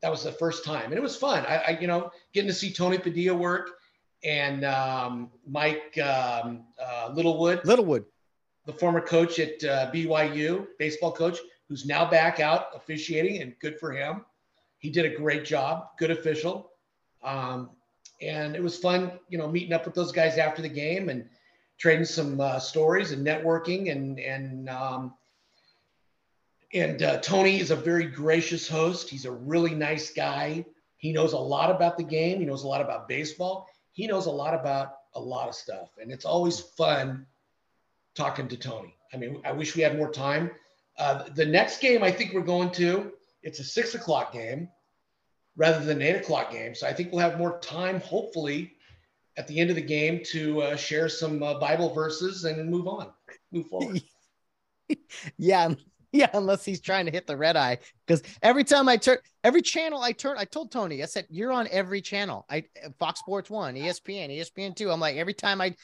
That was the first time, and it was fun. I, I you know getting to see Tony Padilla work and um, Mike um, uh, Littlewood, Littlewood. the former coach at uh, BYU, baseball coach, who's now back out officiating, and good for him. He did a great job, good official, um, and it was fun, you know, meeting up with those guys after the game and trading some uh, stories and networking. And and um, and uh, Tony is a very gracious host. He's a really nice guy. He knows a lot about the game. He knows a lot about baseball. He knows a lot about a lot of stuff, and it's always fun talking to Tony. I mean, I wish we had more time. Uh, the next game I think we're going to, it's a six o'clock game rather than an eight o'clock game. So I think we'll have more time, hopefully, at the end of the game to uh, share some uh, Bible verses and move on, move forward. Yeah, yeah. Unless he's trying to hit the red eye, because every time I turn, every channel I turn, I told Tony, I said, "You're on every channel. I Fox Sports One, ESPN, ESPN Two. I'm like, every time I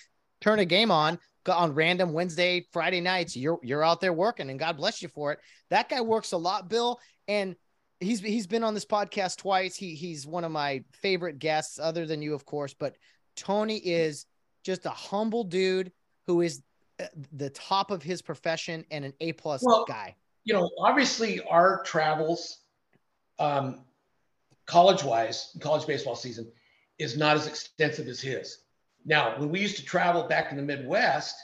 turn a game on, on random Wednesday, Friday nights, you're you're out there working, and God bless you for it. That guy works a lot, Bill, and he's he's been on this podcast twice. He he's one of my favorite guests, other than you, of course. But Tony is just a humble dude who is uh, the top of his profession and an A plus Well, guy. you know, obviously our travels, um, college wise, college baseball season is not as extensive as his. Now, when we used to travel back in the Midwest,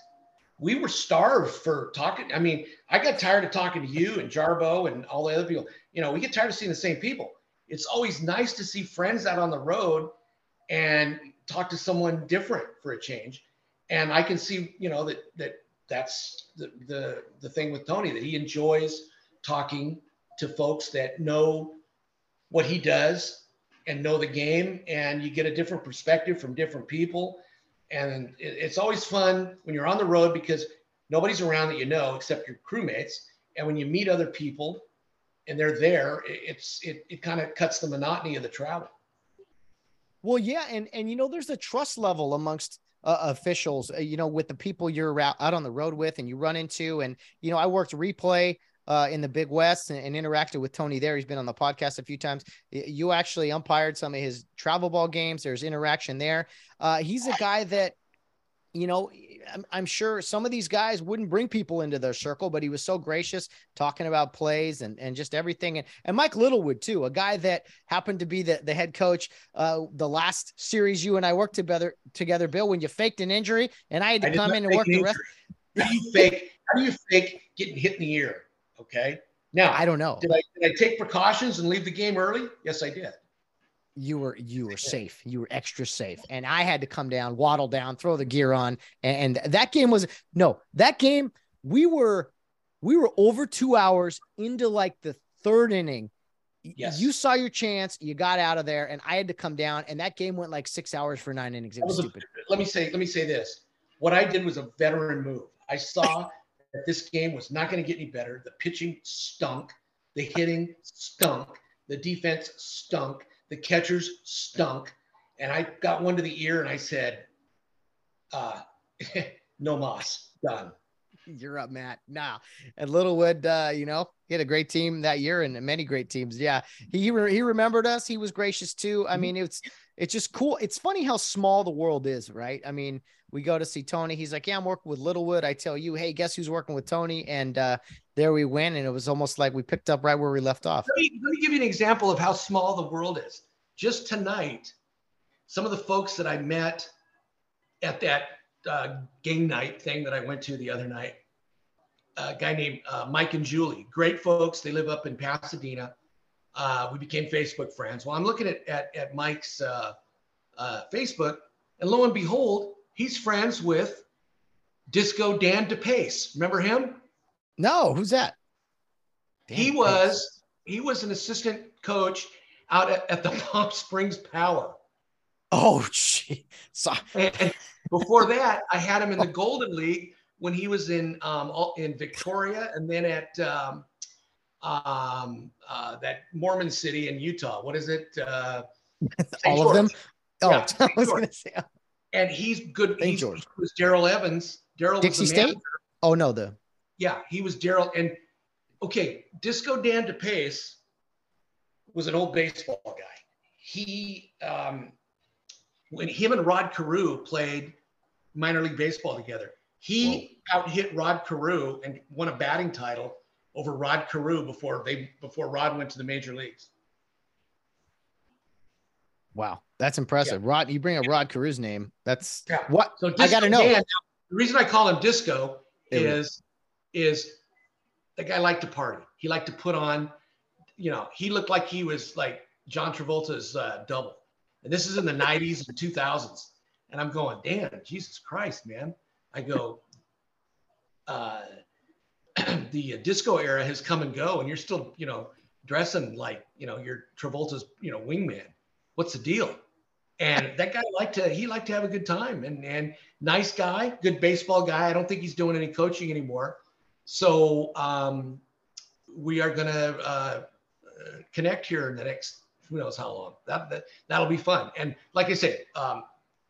we were starved for talking. I mean, I got tired of talking to you and Jarbo and all the other people. You know, we get tired of seeing the same people. It's always nice to see friends out on the road and talk to someone different for a change. And I can see, you know, that that that's the the the thing with Tony that he enjoys talking to folks that know what he does and know the game, and you get a different perspective from different people. And it, it's always fun when you're on the road because nobody's around that you know except your crewmates. And when you meet other people and they're there, it's it, it kind of cuts the monotony of the travel. Well, yeah, and and you know, there's a trust level amongst uh, officials, uh, you know, with the people you're out, out on the road with and you run into. And, you know, I worked replay uh, in the Big West and, and, interacted with Tony there. He's been on the podcast a few times. You actually umpired some of his travel ball games. There's interaction there. Uh, he's a guy that you know, I'm, I'm, sure some of these guys wouldn't bring people into their circle, but he was so gracious talking about plays and, and just everything. And, and Mike Littlewood, too, a guy that happened to be the, the head coach. Uh, the last series you and I worked together, together, Bill, when you faked an injury and I had to I come in and work the rest. How do you fake? How do you fake getting hit in the ear? Okay. Now, I don't know. Did I, did I take precautions and leave the game early? Yes, I did you were you were safe. You were extra safe. And I had to come down, waddle down, throw the gear on. And, and that game was no, that game we were we were over two hours into like the third inning. Yes. You saw your chance, you got out of there, and I had to come down. And that game went like six hours for nine innings. It was, was stupid. A, let me say, let me say this. What I did was a veteran move. I saw that this game was not going to get any better. The pitching stunk, the hitting stunk, the defense stunk the catchers stunk. And I got one to the ear and I said, uh, no moss, done. You're up, Matt. Now, and Littlewood, uh, you know, he had a great team that year and many great teams. Yeah, he re- he remembered us. He was gracious too. I mm-hmm. mean, it's it's just cool. It's funny how small the world is, right? I mean, we go to see Tony. He's like, "Yeah, I'm working with Littlewood." I tell you, "Hey, guess who's working with Tony?" And uh, there we went, and it was almost like we picked up right where we left off. Let me, let me give you an example of how small the world is. Just tonight, some of the folks that I met at that uh, game night thing that I went to the other night, a guy named uh, Mike and Julie, great folks. They live up in Pasadena. Uh, we became Facebook friends. Well, I'm looking at at, at Mike's uh, uh, Facebook, and lo and behold, he's friends with Disco Dan DePace. Remember him? No, who's that? Dan he was he was an assistant coach out at, at the Palm Springs Power. Oh, gee. So- and, and, before that, I had him in the Golden League when he was in um, in Victoria, and then at um, um, uh, that Mormon city in Utah. What is it? Uh, All George. of them. Oh, yeah, I was going to say. And he's good. St. George. He was Daryl Evans. Daryl Dixie State. Oh no, the yeah, he was Daryl. And okay, Disco Dan DePace was an old baseball guy. He, um, when him and Rod Carew played minor league baseball together, he Whoa. out hit Rod Carew and won a batting title over Rod Carew before they before Rod went to the major leagues. Wow, that's impressive. Yeah. Rod, you bring up Rod Carew's name. That's yeah. what so I got to know. Dan, the reason I call him Disco is is the guy liked to party. He liked to put on, you know, he looked like he was like John Travolta's uh, double. And this is in the 90s and 2000s. And I'm going, damn, Jesus Christ, man. I go, uh, the disco era has come and go, and you're still, you know, dressing like, you know, you're Travolta's, you know, wingman. What's the deal? And that guy liked to, he liked to have a good time and, and nice guy, good baseball guy. I don't think he's doing any coaching anymore. So um, we are going to uh, connect here in the next who knows how long. That, that that'll be fun. And like I said, um,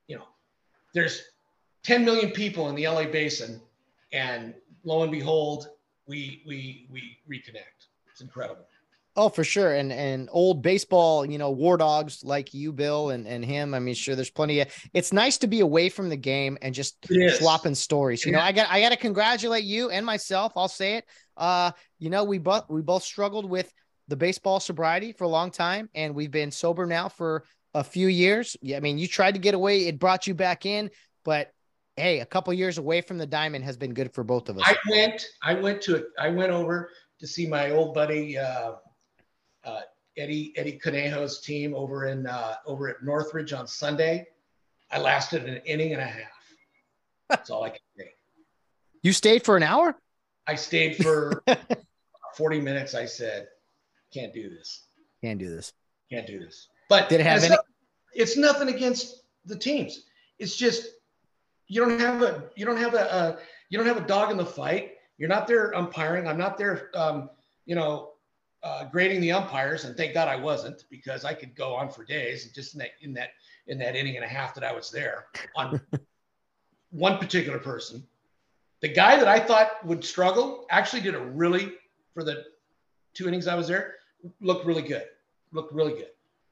you know, there's 10 million people in the LA basin, and lo and behold, we we we reconnect. It's incredible. Oh, for sure. And and old baseball, you know, war dogs like you, Bill, and, and him. I mean, sure, there's plenty of it's nice to be away from the game and just swapping stories. You know, I got I gotta congratulate you and myself. I'll say it. Uh, you know, we both we both struggled with the baseball sobriety for a long time, and we've been sober now for a few years. Yeah, I mean, you tried to get away, it brought you back in, but hey, a couple years away from the diamond has been good for both of us. I went, I went to I went over to see my old buddy uh uh, Eddie Eddie Conejo's team over in uh, over at Northridge on Sunday. I lasted an inning and a half. That's all I can say. You stayed for an hour? I stayed for 40 minutes. I said, can't do this. Can't do this. Can't do this. But did it have it's, any? Not, it's nothing against the teams. It's just you don't have a you don't have a, a you don't have a dog in the fight. You're not there umpiring. I'm not there. Um, you know, uh, grading the umpires, and thank God I wasn't because I could go on for days. And Just in that in that in that inning and a half that I was there on one particular person. The guy that I thought would struggle actually did a really for the two innings I was there looked really good. Looked really good.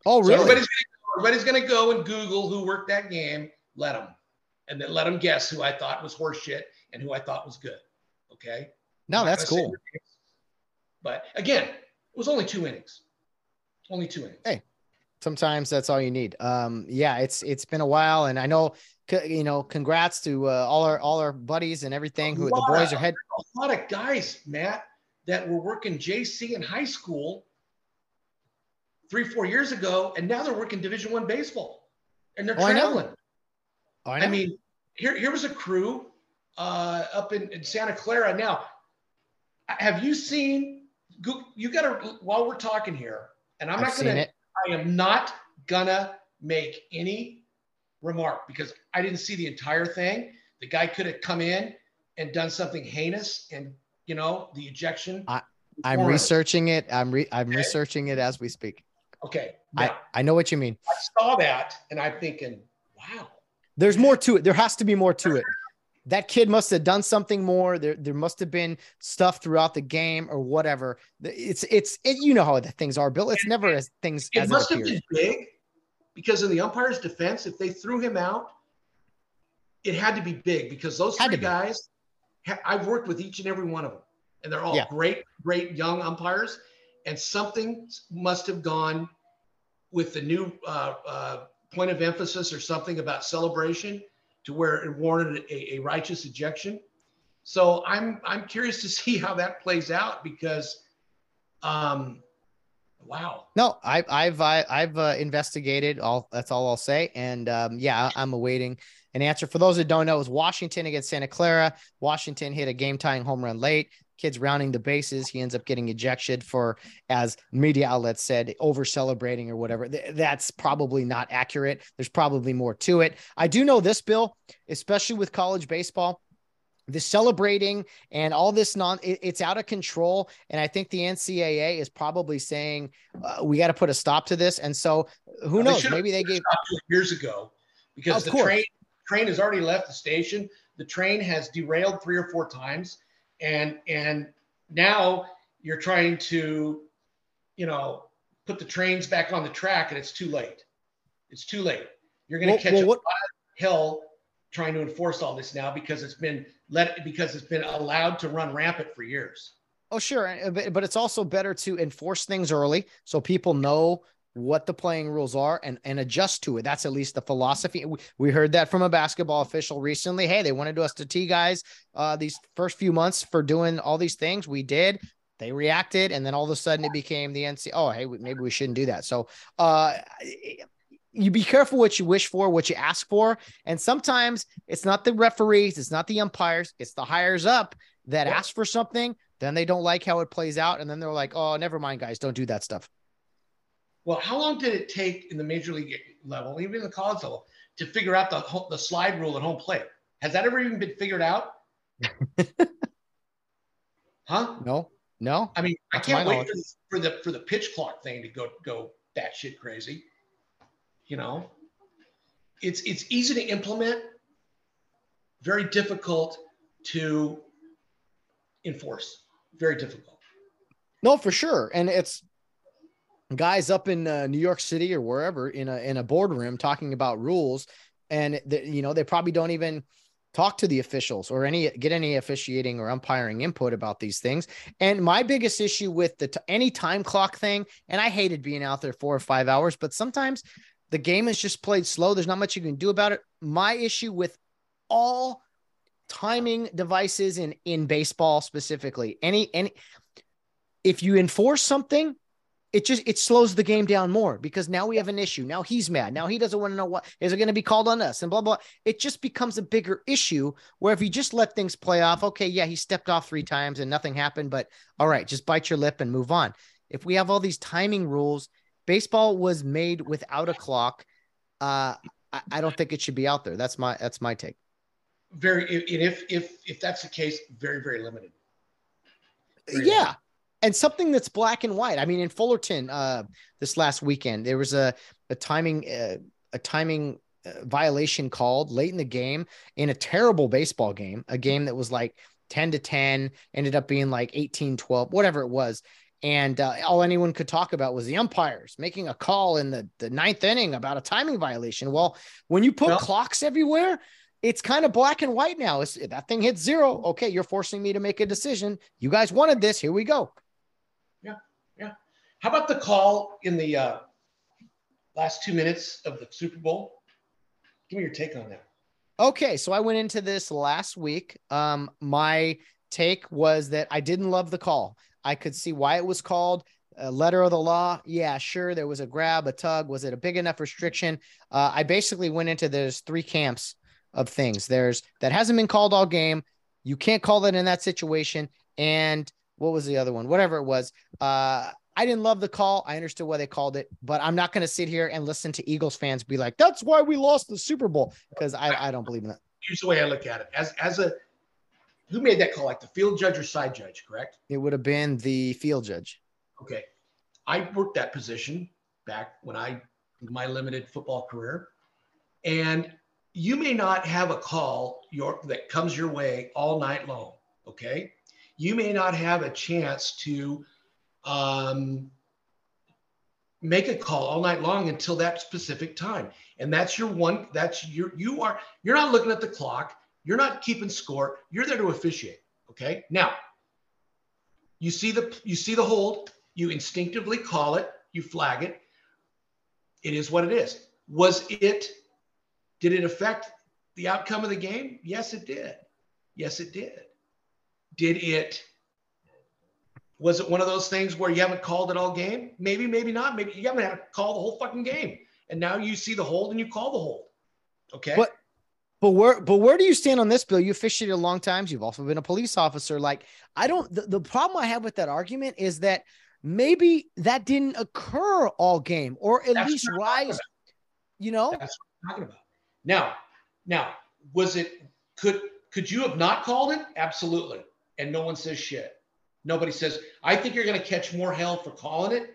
Oh, So really? everybody's gonna, everybody's going to go and Google who worked that game. Let them, and then let them guess who I thought was horseshit and who I thought was good. Okay. no, that's cool. names. But again, it was only two innings. Only two innings. Hey, Sometimes that's all you need. Um, yeah, it's it's been a while, and I know, you know, congrats to uh, all our all our buddies and everything. Who the boys of- are head. a lot of guys, Matt, that were working JC in high school three, four years ago, and now they're working Division One baseball, and they're Oh, traveling. Oh, I, mean, here here was a crew uh, up in, in Santa Clara. Now, have you seen? You got to while we're talking here, and I'm I've not gonna. I am not gonna make any remark because I didn't see the entire thing. The guy could have come in and done something heinous, and you know the ejection. I- I'm researching it. I'm re- I'm Okay. researching it as we speak. Okay, I I know what you mean. I saw that, and I'm thinking, wow. There's more to it. There has to be more to it. That kid must have done something more. There, there must have been stuff throughout the game or whatever. It's, it's, it, you know how the things are, Bill. It's never as things It as must have been big because in the umpire's defense, if they threw him out, it had to be big because those Had three guys, I've worked with each and every one of them, and they're all Yeah. great, great young umpires. And something must have gone with the new uh, uh, point of emphasis or something about celebration to where it warranted a, a righteous ejection. So I'm I'm curious to see how that plays out because, um, wow. No, I, I've I, I've uh, investigated. All that's all I'll say. And um, yeah, I'm awaiting an answer. For those that don't know, it was Washington against Santa Clara. Washington hit a game tying home run late. Kids rounding the bases. He ends up getting ejected for, as media outlets said, over celebrating or whatever. Th- that's probably not accurate. There's probably more to it. I do know this, Bill, especially with college baseball the celebrating and all this non it- it's out of control and i think the ncaa is probably saying uh, we got to put a stop to this and so who They knows should've maybe they gave years ago because Of the course. train train has already left the station. The train has derailed three or four times, and and now you're trying to, you know, put the trains back on the track, and it's too late. It's too late. You're going to Well- catch well, a lot of hell trying to enforce all this now because it's been let because it's been allowed to run rampant for years. oh sure uh, but, but it's also better to enforce things early so people know what the playing rules are and and adjust to it that's at least the philosophy we, we heard that from a basketball official recently hey they wanted us to tee guys uh these first few months for doing all these things we did they reacted and then all of a sudden it became the NC. Oh, hey, maybe we shouldn't do that. So, uh, you be careful what you wish for, what you ask for. And sometimes it's not the referees, it's not the umpires, it's the hires up that Yeah. ask for something. Then they don't like how it plays out. And then they're like, oh, never mind, guys, don't do that stuff. Well, how long did it take in the major league level, even in the college level, to figure out the the slide rule at home plate? Has that ever even been figured out? huh? No, no. I mean, I to my can't wait for, for the for the pitch clock thing to go go batshit crazy. You know, it's it's easy to implement, very difficult to enforce. Very difficult. No, for sure. And it's guys up in uh, New York City or wherever in a in a boardroom talking about rules, and the, you know they probably don't even talk to the officials or any get any officiating or umpiring input about these things. And my biggest issue with the t- any time clock thing, and I hated being out there four or five hours, but sometimes the game is just played slow. There's not much you can do about it. My issue with all timing devices in in baseball specifically, any any if you enforce something, it just it slows the game down more because now we have an issue. Now he's mad. Now he doesn't want to know what is it going to be called on us and blah blah. It just becomes a bigger issue where if you just let things play off, okay, yeah, he stepped off three times and nothing happened, but all right, just bite your lip and move on. If we have all these timing rules, baseball was made without a clock. Uh, I, I don't think it should be out there. That's my that's my take. Very, and if if if that's the case, very very limited. Very yeah and something that's black and white i mean in fullerton uh this last weekend there was a a timing uh, a timing uh, violation called late in the game in a terrible baseball game, a game that was like 10 to 10, ended up being like 18 12, whatever it was. And uh, all anyone could talk about was the umpires making a call in the, the ninth inning about a timing violation. Well, when you put well, clocks everywhere, it's kind of black and white now. It's, that thing hits zero. Okay, you're forcing me to make a decision. You guys wanted this. Here we go. How about the call in the uh, last two minutes of the Super Bowl? Give me your take on that. Okay, so I went into this last week. Um, my take was that I didn't love the call. I could see why it was called a letter of the law. Yeah, sure. There was a grab, a tug. Was it a big enough restriction? Uh, I basically went into there's three camps of things. There's that hasn't been called all game. You can't call it in that situation. And what was the other one? Whatever it was. Uh, I didn't love the call. I understood why they called it, but I'm not going to sit here and listen to Eagles fans be like, "That's why we lost the Super Bowl," because I, I don't believe in that. Here's the way I look at it: as as a who made that call? Like the field judge or side judge, correct? It would have been the field judge. Okay, I worked that position back when I my limited football career, and you may not have a call your that comes your way all night long. Okay, you may not have a chance to um, make a call all night long until that specific time. And that's your one, that's your, you are, you're not looking at the clock. You're not keeping score. You're there to officiate. Okay. Now you see the, you see the hold, you instinctively call it, you flag it. It is what it is. Was it, did it affect the outcome of the game? Yes, it did. Yes, it did. Did it was it one of those things where you haven't called it all game? Maybe, maybe not. Maybe you haven't had to call the whole fucking game. And now you see the hold and you call the hold. Okay. But but where but where do you stand on this, Bill? You officiated a long times. You've also been a police officer. Like, I don't the, the problem I have with that argument is that maybe that didn't occur all game, or at That's least rise. You know? That's what I'm talking about. Now, now, was it could could you have not called it? Absolutely. And no one says shit. Nobody says, I think you're going to catch more hell for calling it,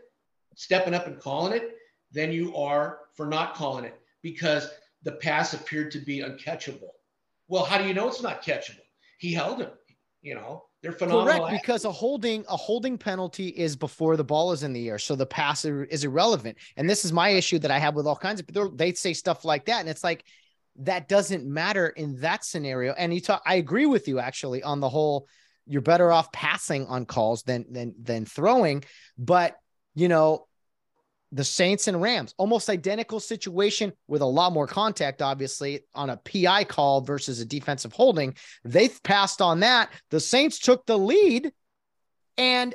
stepping up and calling it, than you are for not calling it because the pass appeared to be uncatchable. Well, how do you know it's not catchable? He held him. You know, they're phenomenal. Correct, because a holding a holding penalty is before the ball is in the air, so the pass is irrelevant. And this is my issue that I have with all kinds of people. They say stuff like that, and it's like that doesn't matter in that scenario. And you talk, I agree with you actually on the whole you're better off passing on calls than than than throwing. But you know, the Saints and Rams, almost identical situation with a lot more contact, obviously, on a PI call versus a defensive holding. They passed on that. The Saints took the lead, and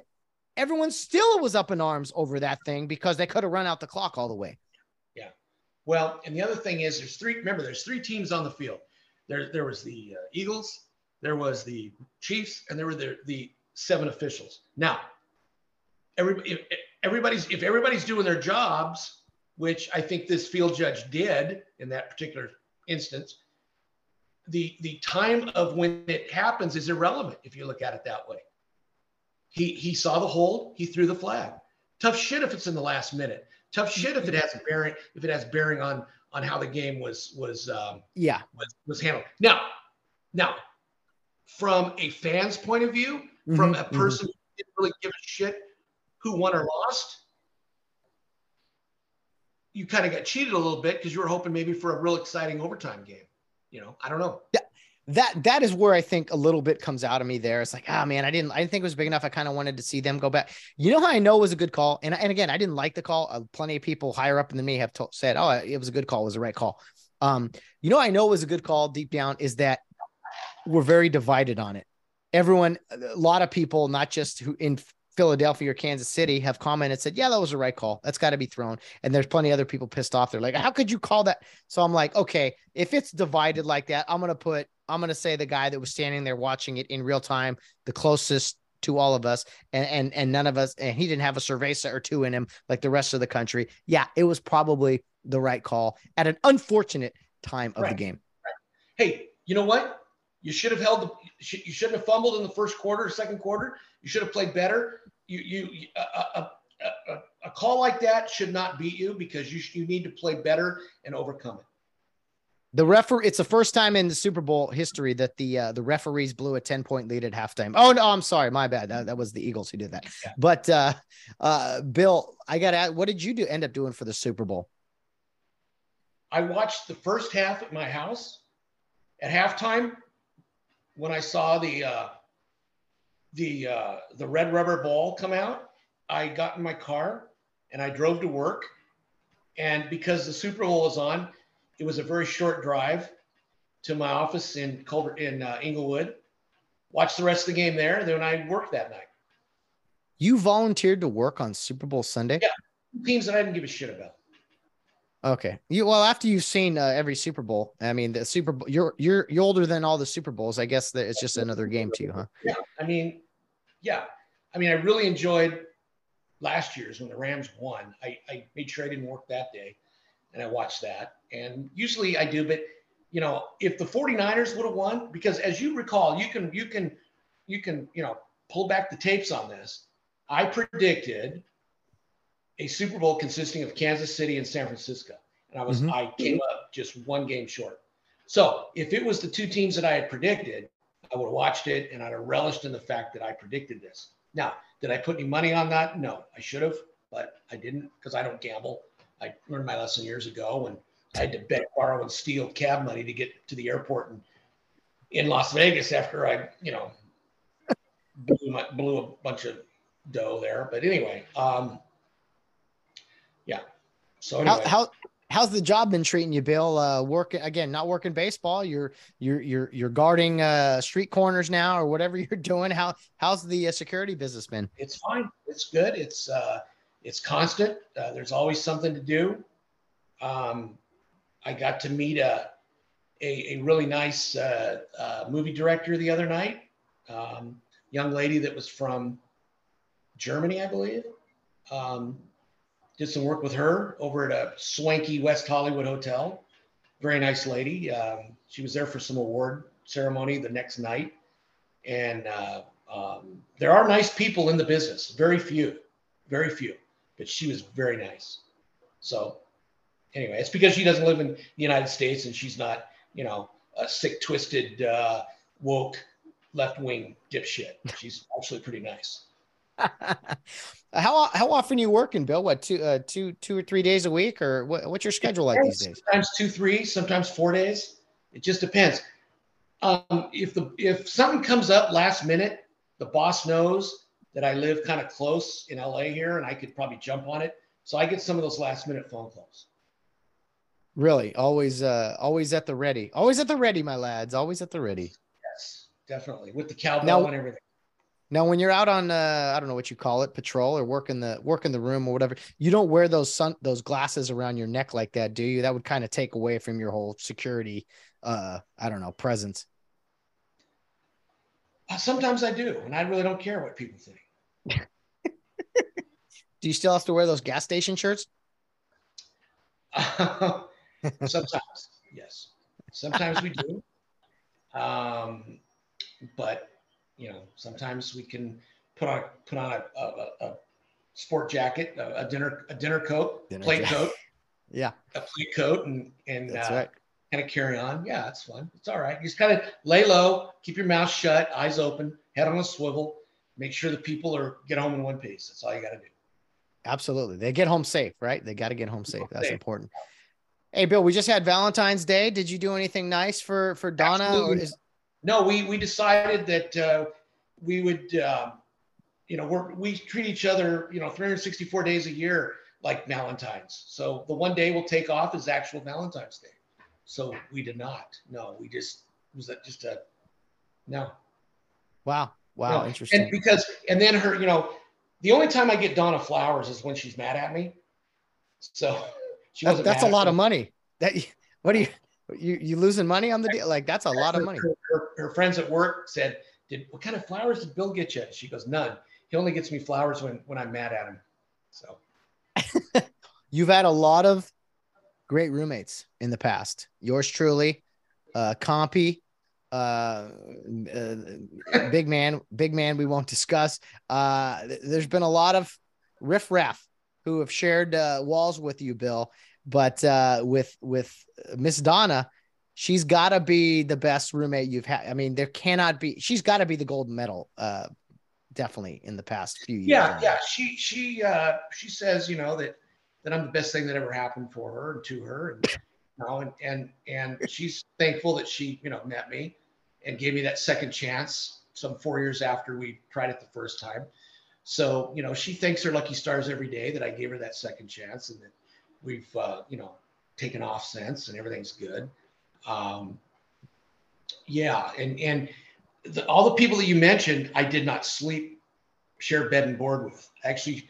everyone still was up in arms over that thing because they could have run out the clock all the way. Yeah. Well, and the other thing is, there's three. Remember, there's three teams on the field. There, there was the uh, Eagles, there was the Chiefs, and there were the, the seven officials. Now, everybody, if, everybody's if everybody's doing their jobs, which I think this field judge did in that particular instance, the the time of when it happens is irrelevant if you look at it that way. He he saw the hold, he threw the flag. Tough shit if it's in the last minute. Tough shit if it has bearing if it has bearing on on how the game was was um, yeah was, was handled. Now, now from a fan's point of view, mm-hmm, from a person mm-hmm. who didn't really give a shit who won or lost, you kind of got cheated a little bit because you were hoping maybe for a real exciting overtime game. You know, I don't know. Yeah, that that is where I think a little bit comes out of me there. It's like, ah, oh, man, I didn't, I didn't think it was big enough. I kind of wanted to see them go back. You know how I know it was a good call, and and again, I didn't like the call. Uh, plenty of people higher up than me have to- said, oh, it was a good call, it was the right call. Um, you know, I know it was a good call deep down is that we're very divided on it. Everyone, a lot of people, not just who in Philadelphia or Kansas City, have commented said, "Yeah, that was a right call. That's got to be thrown." And there's plenty of other people pissed off. They're like, "How could you call that?" So I'm like, "Okay, if it's divided like that, I'm gonna put, I'm gonna say the guy that was standing there watching it in real time, the closest to all of us, and and and none of us, and he didn't have a cerveza or two in him like the rest of the country. Yeah, it was probably the right call at an unfortunate time of right. the game. Right. Hey, you know what? You should have held the. You shouldn't have fumbled in the first quarter, second quarter. You should have played better. You you a, a, a, a call like that should not beat you because you you need to play better and overcome it. The referee, it's the first time in the Super Bowl history that the uh, the referees blew a 10 point lead at halftime. Oh no, I'm sorry, my bad. That, that was the Eagles who did that. Yeah. But uh uh Bill, I got to what did you do end up doing for the Super Bowl? I watched the first half at my house. At halftime, when I saw the uh, the uh, the red rubber ball come out, I got in my car and I drove to work. And because the Super Bowl was on, it was a very short drive to my office in Culver in uh, Inglewood. Watched the rest of the game there. Then I worked that night. You volunteered to work on Super Bowl Sunday? Yeah. Teams that I didn't give a shit about. Okay. You well after you've seen uh, every Super Bowl. I mean, the Super Bowl. You're you're you're older than all the Super Bowls. I guess that it's just another game to you, huh? Yeah. I mean, yeah. I mean, I really enjoyed last year's when the Rams won. I, I made sure I didn't work that day and I watched that. And usually I do, but you know, if the 49ers would have won, because as you recall, you can you can you can, you know, pull back the tapes on this. I predicted a Super Bowl consisting of Kansas City and San Francisco. And I was Mhm. I came up just one game short. So if it was the two teams that I had predicted, I would have watched it and I'd have relished in the fact that I predicted this. Now, did I put any money on that? No, I should have, but I didn't because I don't gamble. I learned my lesson years ago when I had to bet, borrow, and steal cab money to get to the airport in, in Las Vegas after I, you know, blew, my, blew a bunch of dough there. But anyway, um. So anyway, How how how's the job been treating you, Bill? Uh, working again, not working baseball. You're you're you're you're guarding uh street corners now, or whatever you're doing. How how's the uh, security business been? it's fine. It's good. It's uh, it's constant. Uh, there's always something to do. Um, I got to meet a a, a really nice uh, uh, movie director the other night. Um, young lady that was from Germany, I believe. Um, did some work with her over at a swanky West Hollywood hotel. Very nice lady. Um, she was there for some award ceremony the next night, and uh, um, there are nice people in the business. Very few, very few, but she was very nice. So, anyway, it's because she doesn't live in the United States and she's not, you know, a sick, twisted, uh, woke, left wing dipshit. She's actually pretty nice. how how often you working, Bill? What two uh two two or three days a week, or what, what's your schedule like these days? Sometimes two, three, sometimes four days. It just depends. Um, if the if something comes up last minute, the boss knows that I live kind of close in LA here, and I could probably jump on it. So I get some of those last minute phone calls. Really, always uh always at the ready, always at the ready, my lads, always at the ready. Yes, definitely with the cowbell Now- and everything. Now, when you're out on, uh, I don't know what you call it, patrol or working the work in the room or whatever, you don't wear those sun those glasses around your neck like that, do you? That would kind of take away from your whole security, uh, I don't know, presence. Uh, Sometimes I do, and I really don't care what people think. Do you still have to wear those gas station shirts? Sometimes, yes. Sometimes we do. Um, but you know, sometimes we can put on put on a, a, a sport jacket, a, a dinner a dinner coat, Dinner plate jacket. coat, Yeah, a plate coat, and and that's uh, right. kind of carry on. Yeah, it's fun. It's all right. You just kind of lay low, keep your mouth shut, eyes open, head on a swivel. Make sure the people are get home in one piece. That's all you got to do. Absolutely. They get home safe, right? They got to get home safe. That's Safe. important. Hey, Bill, we just had Valentine's Day. Did you do anything nice for for Donna? Or is, No, we we decided that uh, we would, uh, you know, we're, we treat each other, you know, 364 days a year like Valentine's. So the one day we'll take off is actual Valentine's Day. So we did not. No, we just was that just a no. wow, wow, no. interesting. And because and then her, you know, the only time I get Donna flowers is when she's mad at me. So she wasn't. that's a lot me. of money. That what do you you you losing money on the deal? Like that's a lot of money. Her, her- her friends at work said, "Did what kind of flowers did Bill get you?" She goes, "None. He only gets me flowers when when I'm mad at him." So You've had a lot of great roommates in the past. Yours truly, uh, Compy, uh, uh, big man, big man. We won't discuss. Uh, th- there's been a lot of riff raff who have shared uh, walls with you, Bill. But uh, with with Miss Donna, she's got to be the best roommate you've had. I mean, there cannot be. She's got to be the gold medal. Uh, definitely in the past few years. Yeah, yeah. She she uh, she says you know that that I'm the best thing that ever happened for her and to her, and you know, and and and she's thankful that she you know met me and gave me that second chance some four years after we tried it the first time. So you know, she thanks her lucky stars every day that I gave her that second chance and that we've uh, you know taken off since and everything's good. Um, yeah, and and the, all the people that you mentioned, I did not sleep, share bed and board with. Actually,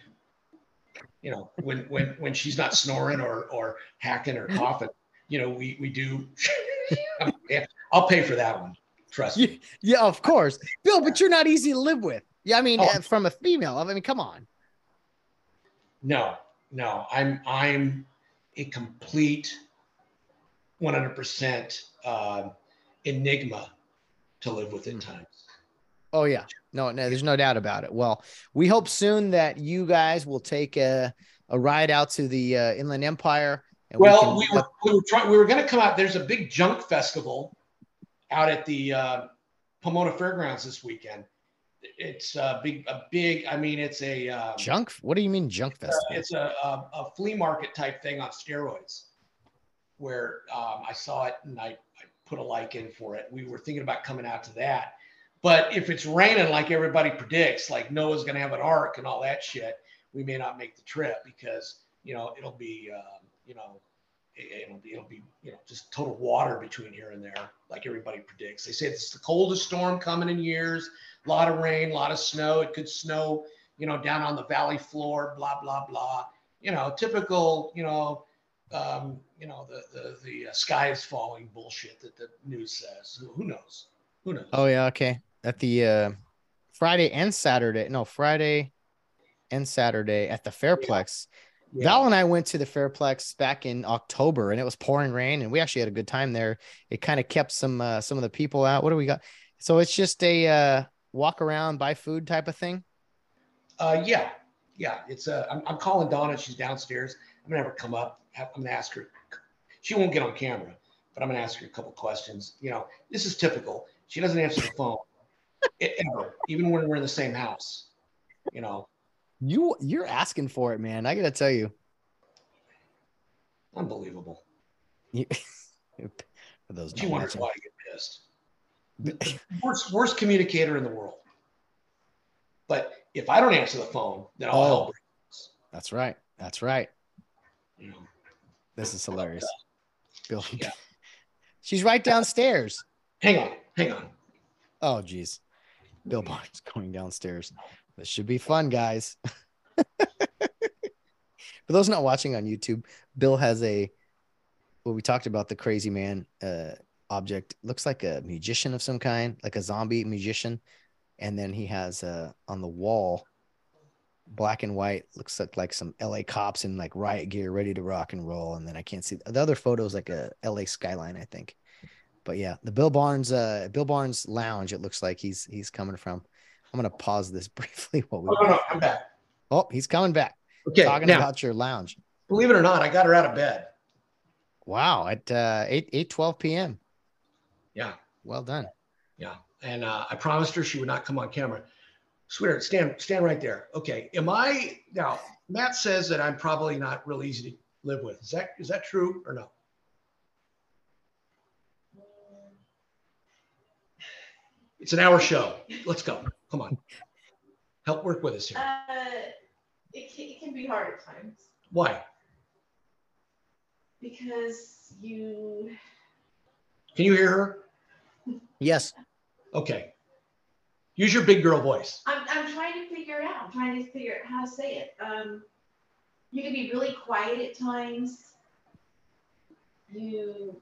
you know, when when when she's not snoring or or hacking or coughing, you know, we we do. I'll pay for that one. Trust me. Yeah, of course, Bill. But you're not easy to live with. Yeah, I mean, oh. from a female. I mean, come on. No, no, I'm I'm a complete 100% uh, enigma to live with in times. Oh yeah, no, no, there's no doubt about it. Well, we hope soon that you guys will take a, a ride out to the uh, Inland Empire. well, we, can, we, were we were. We were going to come out. There's a big junk festival out at the uh, Pomona Fairgrounds this weekend. It's a big, a big. I mean, it's a um, junk. What do you mean junk festival? It's a, a, a flea market type thing on steroids where um, I saw it and I, I put a like in for it. We were thinking about coming out to that. But if it's raining like everybody predicts, like Noah's going to have an ark and all that shit, we may not make the trip because you know it'll be um, you know it'll be it'll be you know just total water between here and there, like everybody predicts. They say it's the coldest storm coming in years. A lot of rain, a lot of snow. It could snow, you know, down on the valley floor. Blah blah blah. You know, typical you know um, you know, the the the uh, sky is falling bullshit that the news says. Who, knows? Who knows? Oh yeah, okay. At the uh, Friday and Saturday, no Friday and Saturday at the Fairplex. Yeah. Val and I went to the Fairplex back in October, and it was pouring rain, and we actually had a good time there. It kind of kept some uh, some of the people out. What do we got? So it's just a uh, walk around, buy food type of thing. Uh, yeah, yeah. It's uh, I'm, I'm calling Donna. She's downstairs. I'm gonna have her come up. I'm gonna ask her. She won't get on camera, but I'm gonna ask her a couple questions. You know, this is typical. She doesn't answer the phone ever, even when we're in the same house. You know. You you're asking for it, man. I gotta tell you. Unbelievable. You for those she wonders why I get pissed. Worst worst communicator in the world. But if I don't answer the phone, then I'll oh, help. That's right. That's right. This is hilarious. Bill. Yeah. She's right downstairs. Hang on. Hang on. Oh, geez. Bill Barnes going downstairs. This should be fun, guys. For those not watching on YouTube, Bill has a well, we talked about the crazy man uh, object. Looks like a magician of some kind, like a zombie magician. And then he has uh, on the wall black and white looks like, like some la cops in like riot gear ready to rock and roll and then i can't see the other photos like a la skyline i think but yeah the bill barnes uh bill barnes lounge it looks like he's he's coming from i'm gonna pause this briefly while we oh, no, no, I'm back. oh he's coming back okay talking now, about your lounge believe it or not i got her out of bed wow at uh 8 8 12 p.m yeah well done yeah and uh, i promised her she would not come on camera sweetheart, stand stand right there. Okay. Am I now? Matt says that I'm probably not real easy to live with. Is that is that true or no? It's an hour show. Let's go. Come on. Help work with us here. Uh, it, can, it can be hard at times. Why? Because you. Can you hear her? Yes. Okay. Use your big girl voice. I'm, I'm trying to figure it out. I'm trying to figure out how to say it. Um, you can be really quiet at times. You,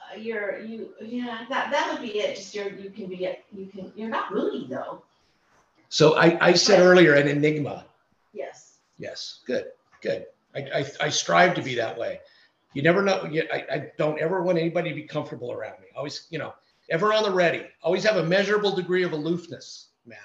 uh, you're, you, yeah, that, that would be it. Just you're, you can be, you can, you're not moody though. So I, I said but, earlier an enigma. Yes. Yes. Good. Good. I, I, I strive to be that way. You never know. I, I don't ever want anybody to be comfortable around me. Always, you know, ever on the ready. Always have a measurable degree of aloofness, Matt.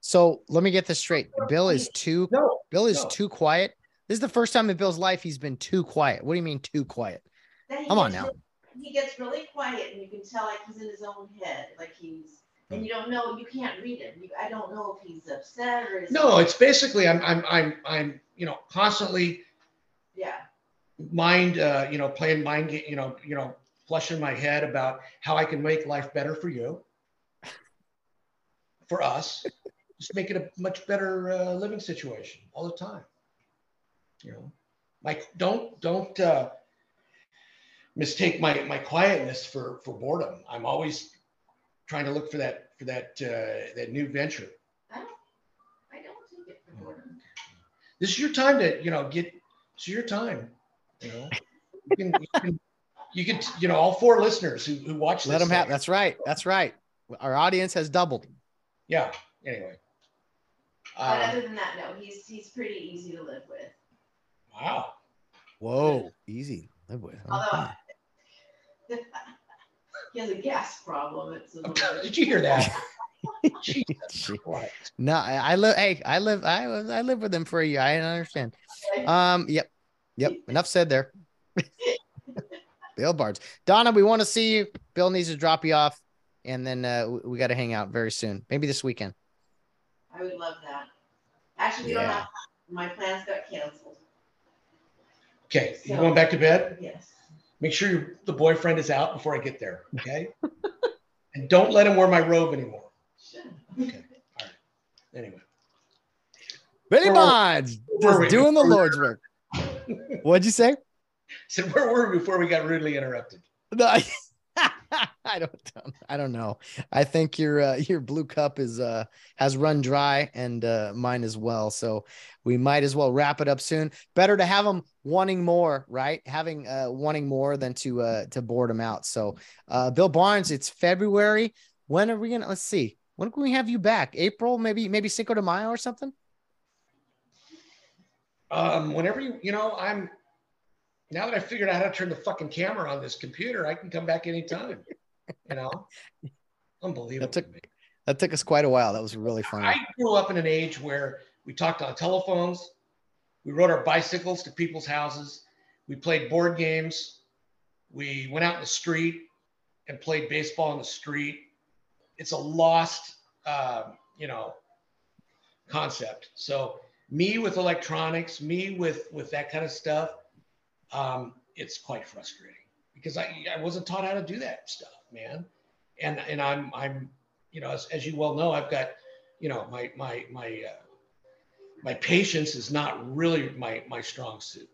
So let me get this straight. Bill is too no, Bill is no. too quiet This is the first time in Bill's life he's been too quiet. What do you mean too quiet? He Come on gets now. really- He gets really quiet and you can tell like he's in his own head, like he's, and you don't know, you can't read him. You, I don't know if he's upset or is. No, it's basically I'm I'm I'm I'm you know constantly Yeah, mind uh, you know playing mind ga- you know you know flushing my head about how I can make life better for you, for us, just make it a much better uh, living situation all the time. You know, like don't don't uh, mistake my my quietness for for boredom. I'm always trying to look for that for that uh, that new venture. I don't, I don't take it for boredom. this is your time to you know get it's your time you know you can, you can, you can you know all four listeners who, who watch Let this him have. That's right. That's right. Our audience has doubled. yeah anyway But um, other than that, no, he's, he's pretty easy to live with. wow Whoa, easy. Live with. Although he has a gas problem. It's a little bit- did you hear that Jesus No, I, I live. Hey, I live. I was- I lived with him for a year. I understand. Um. Yep. Yep. Enough said there. Bill Barnes. Donna, we want to see you. Bill needs to drop you off, and then uh, we, we got to hang out very soon. Maybe this weekend. I would love that. Actually, we don't have, my plans got canceled. okay you So- going back to bed Yes. make sure your, the boyfriend is out before i get there okay and don't let him wear my robe anymore Sure. okay all right anyway Billy Where- Bonds just doing the Lord's work. What'd you say? so where were we before we got rudely interrupted No, I, I don't. I don't know. I think your uh, your blue cup is uh has run dry, and uh, mine as well. So we might as well wrap it up soon. Better to have them wanting more, right? Having uh wanting more than to uh to board them out. So uh Bill Barnes, it's February. When are we gonna? Let's see. When can we have you back? April, maybe maybe Cinco de Mayo or something. Um, whenever you, you know, I'm now that I figured out how to turn the fucking camera on this computer, I can come back anytime. You know, unbelievable. That took-. That took us quite a while. That was really fun. I grew up in an age where we talked on telephones, we rode our bicycles to people's houses, we played board games, we went out in the street and played baseball in the street. It's a lost, uh, you know, concept. So me with electronics, me with with that kind of stuff, um, it's quite frustrating because I I wasn't taught how to do that stuff, man. And and I'm I'm you know as, as you well know, I've got you know my my my uh, my patience is not really my my strong suit.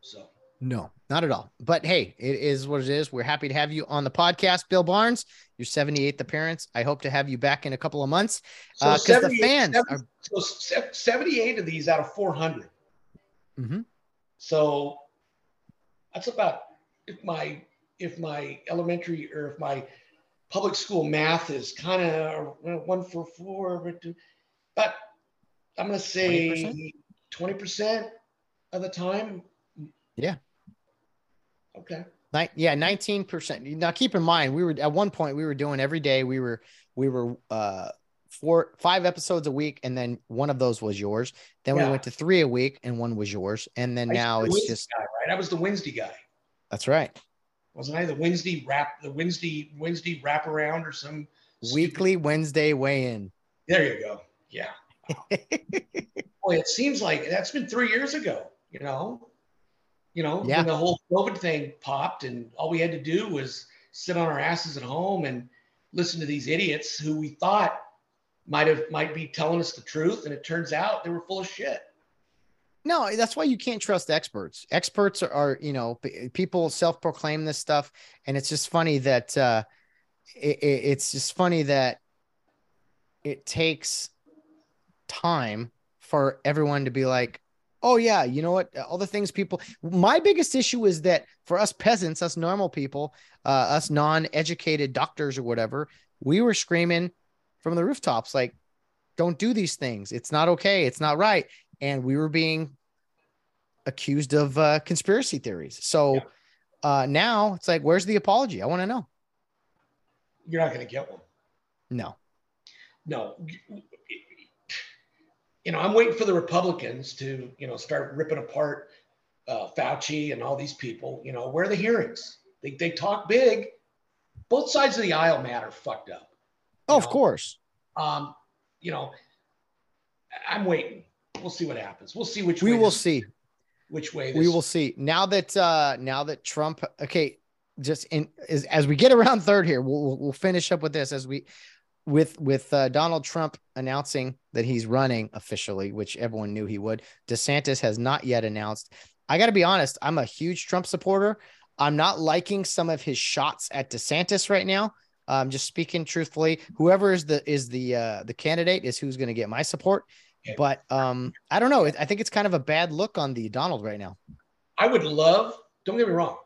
So No, not at all. But hey, it is what it is. We're happy to have you on the podcast, Bill Barnes. Your 78th appearance. I hope to have you back in a couple of months so because the 78 fans are. so 78 of these out of 400. Mhm. So that's about if my if my elementary or if my public school math is kind of one for four, but I'm gonna say 20 percent of the time. Yeah. Okay. Yeah, 19%. Now keep in mind, we were at one point we were doing every day. We were we were uh four five episodes a week, and then one of those was yours. Then we went to three a week, and one was yours. And then I now it's Wednesday just guy, right. I was the Wednesday guy, that's right. wasn't I? The Wednesday wrap, the Wednesday Wednesday wraparound or some stupid- Weekly Wednesday weigh in. There you go. Yeah. Boy, it seems like that's been three years ago, you know? You know, Yeah. when the whole COVID thing popped and all we had to do was sit on our asses at home and listen to these idiots who we thought might have might be telling us the truth. And it turns out they were full of shit. No, that's why you can't trust experts. Experts are, are you know, p- people self-proclaim this stuff, and it's just funny that uh, it- it's just funny that it takes time for everyone to be like, oh yeah, you know what? All the things people. My biggest issue is that for us peasants, us normal people, uh, us non-educated doctors or whatever, we were screaming from the rooftops like, don't do these things. It's not okay. It's not right and we were being accused of uh, conspiracy theories. So Yeah. uh, now it's like, where's the apology? I want to know. You're not going to get one. No, No. You know, I'm waiting for the Republicans to, you know, start ripping apart uh, Fauci and all these people. You know, where are the hearings? They, they talk big. Both sides of the aisle matter fucked up. Oh, of course. Um, you know, I'm waiting. We'll see what happens. We'll see which we way will this- see. which way this, We will see. Now that uh now that Trump okay, just in as, as we get around third here, we'll- we'll finish up with this as we with with uh, Donald Trump announcing that he's running officially, which everyone knew he would. DeSantis has not yet announced. I got to be honest, I'm a huge Trump supporter. I'm not liking some of his shots at DeSantis right now. I'm just speaking truthfully. Whoever is the is the uh, the candidate is who's going to get my support. Okay. But um, I don't know. I think it's kind of a bad look on the Donald right now. I would love, don't get me wrong.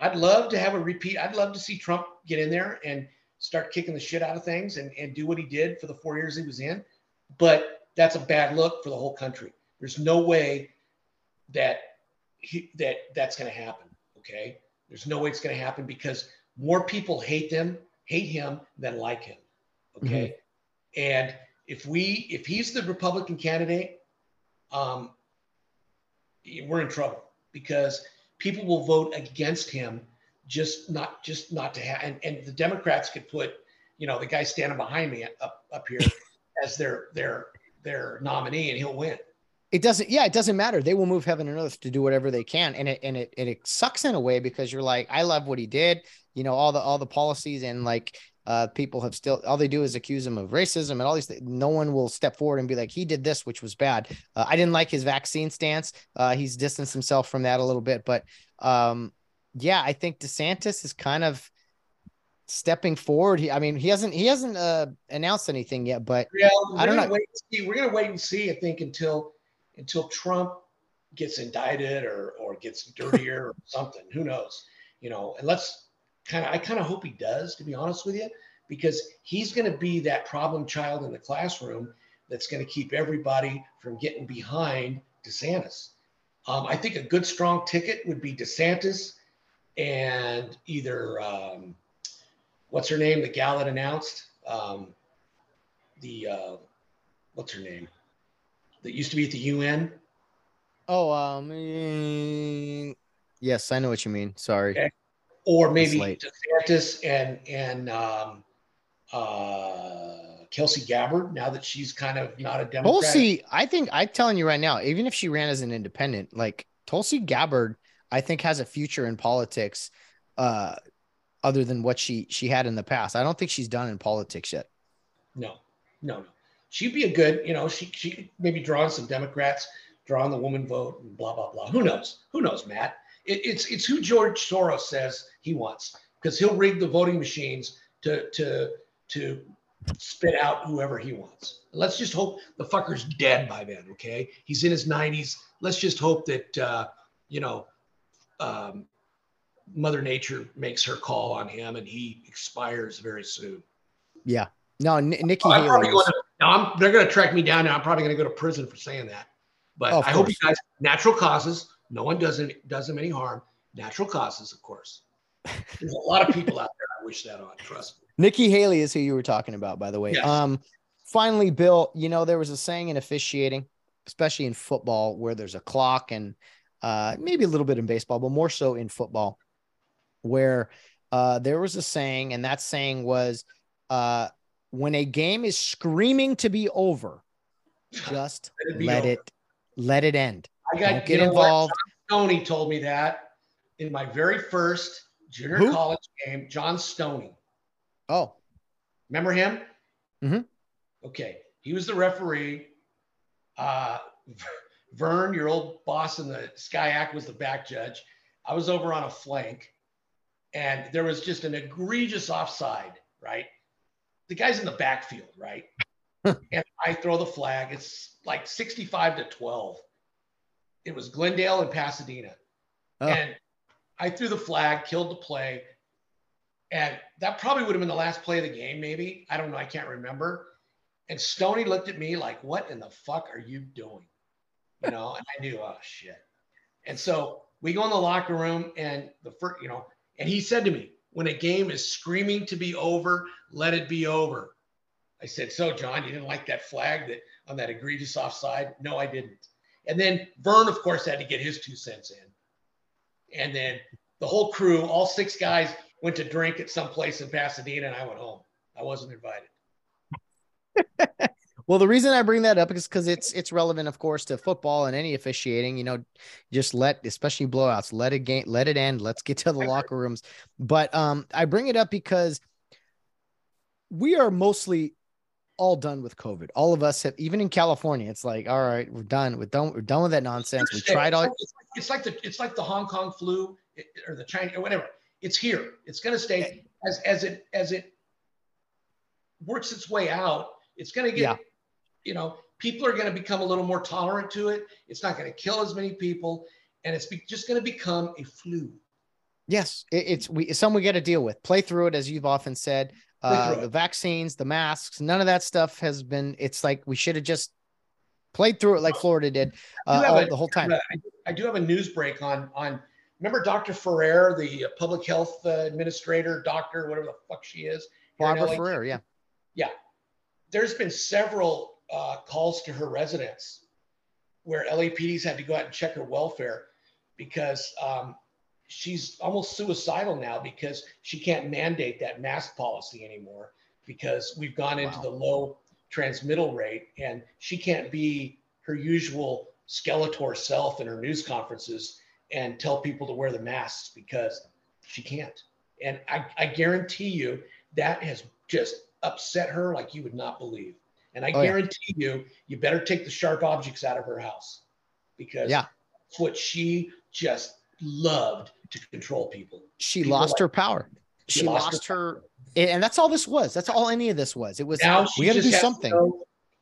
I'd love to have a repeat. I'd love to see Trump get in there and start kicking the shit out of things and, and do what he did for the four years he was in. But that's a bad look for the whole country. There's no way that he, that that's going to happen. Okay. There's no way it's going to happen because more people hate them, hate him than like him. Okay. And if we, if he's the Republican candidate, um, we're in trouble because people will vote against him just not just not to have and, and the democrats could put you know the guy standing behind me up up here as their their their nominee and he'll win It doesn't, yeah, it doesn't matter. They will move heaven and earth to do whatever they can. And it and it and it sucks in a way because you're like, I love what he did, you know, all the all the policies and like uh people have still all they do is accuse him of racism and all these things. No one will step forward and be like, he did this, which was bad. Uh, I didn't like his vaccine stance. Uh he's distanced himself from that a little bit, but um yeah, I think DeSantis is kind of stepping forward. He I mean, he hasn't he hasn't uh announced anything yet, but yeah we're I don't gonna know. wait and see. we're gonna wait and see i think until until trump gets indicted or or gets dirtier or something who knows you know and let's kind of i kind of hope he does to be honest with you because he's going to be that problem child in the classroom that's going to keep everybody from getting behind DeSantis. Um, I think a good strong ticket would be DeSantis and either um, what's her name, the gal that announced um, the uh, what's her name that used to be at the UN. oh um mm, yes, I know what you mean. Sorry. Okay. or maybe. DeSantis and and um, uh, Kelsey Gabbard. Now that she's kind of not a Democrat, Tulsi, I think I'm telling you right now, even if she ran as an independent, like Tulsi Gabbard, I think has a future in politics, uh, other than what she she had in the past. I don't think she's done in politics yet. no, no, no. She'd be a good, you know, she she could maybe draw on some Democrats, draw on the woman vote, and blah blah blah. Who knows? Who knows, Matt? It, it's it's who George Soros says he wants because he'll rig the voting machines to to to spit out whoever he wants. Let's just hope the fucker's dead by then. Okay, he's in his 90s. Let's just hope that uh, you know um, Mother Nature makes her call on him and he expires very soon. Yeah. No, N- Nikki I'm Haley. going to, now I'm, they're going to track me down now. I'm probably going to go to prison for saying that. But Oh, I hope you guys, natural causes, no one does, any, does him any harm. Natural causes, of course. There's a lot of people out there I wish that on, trust me. Nikki Haley is who you were talking about, by the way. Yes. Um, finally, Bill, you know, there was a saying in officiating, especially in football, where there's a clock and uh, maybe a little bit in baseball, but more so in football, where uh, there was a saying, and that saying was uh, when a game is screaming to be over, just Let it let over. it let it end. I got Don't get what? involved. Stoney told me that in my very first junior Who? college game, John Stoney. Oh, Remember him? Mhm. Okay. He was the referee. Uh, Vern, your old boss in the SCIAC, was the back judge. I was over on a flank, and there was just an egregious offside, right? The guy's in the backfield, right? and I throw the flag. It's like 65 to 12. It was Glendale and Pasadena. Oh. And I threw the flag, killed the play. And that probably would have been the last play of the game, maybe. I don't know. I can't remember. And Stoney looked at me like, what in the fuck are you doing? You know, and I knew, oh shit. And so we go in the locker room and the first, you know, and he said to me, when a game is screaming to be over, let it be over. I said, so John, you didn't like that flag that on that egregious offside? No, I didn't. And then Vern, of course, had to get his two cents in. And then the whole crew, all six guys, went to drink at some place in Pasadena, and I went home. I wasn't invited. well, the reason I bring that up is because it's it's relevant, of course, to football and any officiating. You know, just let, especially blowouts, let it game, let it end. Let's get to the locker rooms. But um, I bring it up because we are mostly all done with COVID. All of us have, even in California, it's like, all right, we're done. We're done. We're done with that nonsense. We tried all. It's like the it's like the Hong Kong flu or the China or whatever. It's here. It's going to stay as as it as it works its way out. It's going to get, yeah. You know, people are going to become a little more tolerant to it. It's not going to kill as many people, and it's be, just going to become a flu. Yes, it, it's we some we got to deal with. Play through it, as you've often said. Uh, the vaccines, the masks, none of that stuff has been. It's like we should have just played through it like Florida did uh, all, a, the whole time. I do have a news break on on. Remember Dr. Ferrer, the public health uh, administrator, doctor, whatever the fuck she is. Barbara Ferrer, yeah. Yeah. There's been several uh, calls to her residence where LAPD's had to go out and check her welfare because um, she's almost suicidal now because she can't mandate that mask policy anymore because we've gone into wow. the low transmittal rate and she can't be her usual skeletor self in her news conferences and tell people to wear the masks because she can't. And I, I guarantee you that has just upset her like you would not believe. And I oh, guarantee yeah. you, you better take the sharp objects out of her house because yeah. that's what she just loved to control people. She people lost like, her power. She, she lost, lost, her, her and that's all this was. That's all any of this was. It was now we got to do something.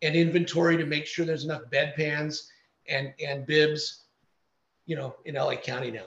An inventory to make sure there's enough bedpans and and bibs, you know, in LA County now,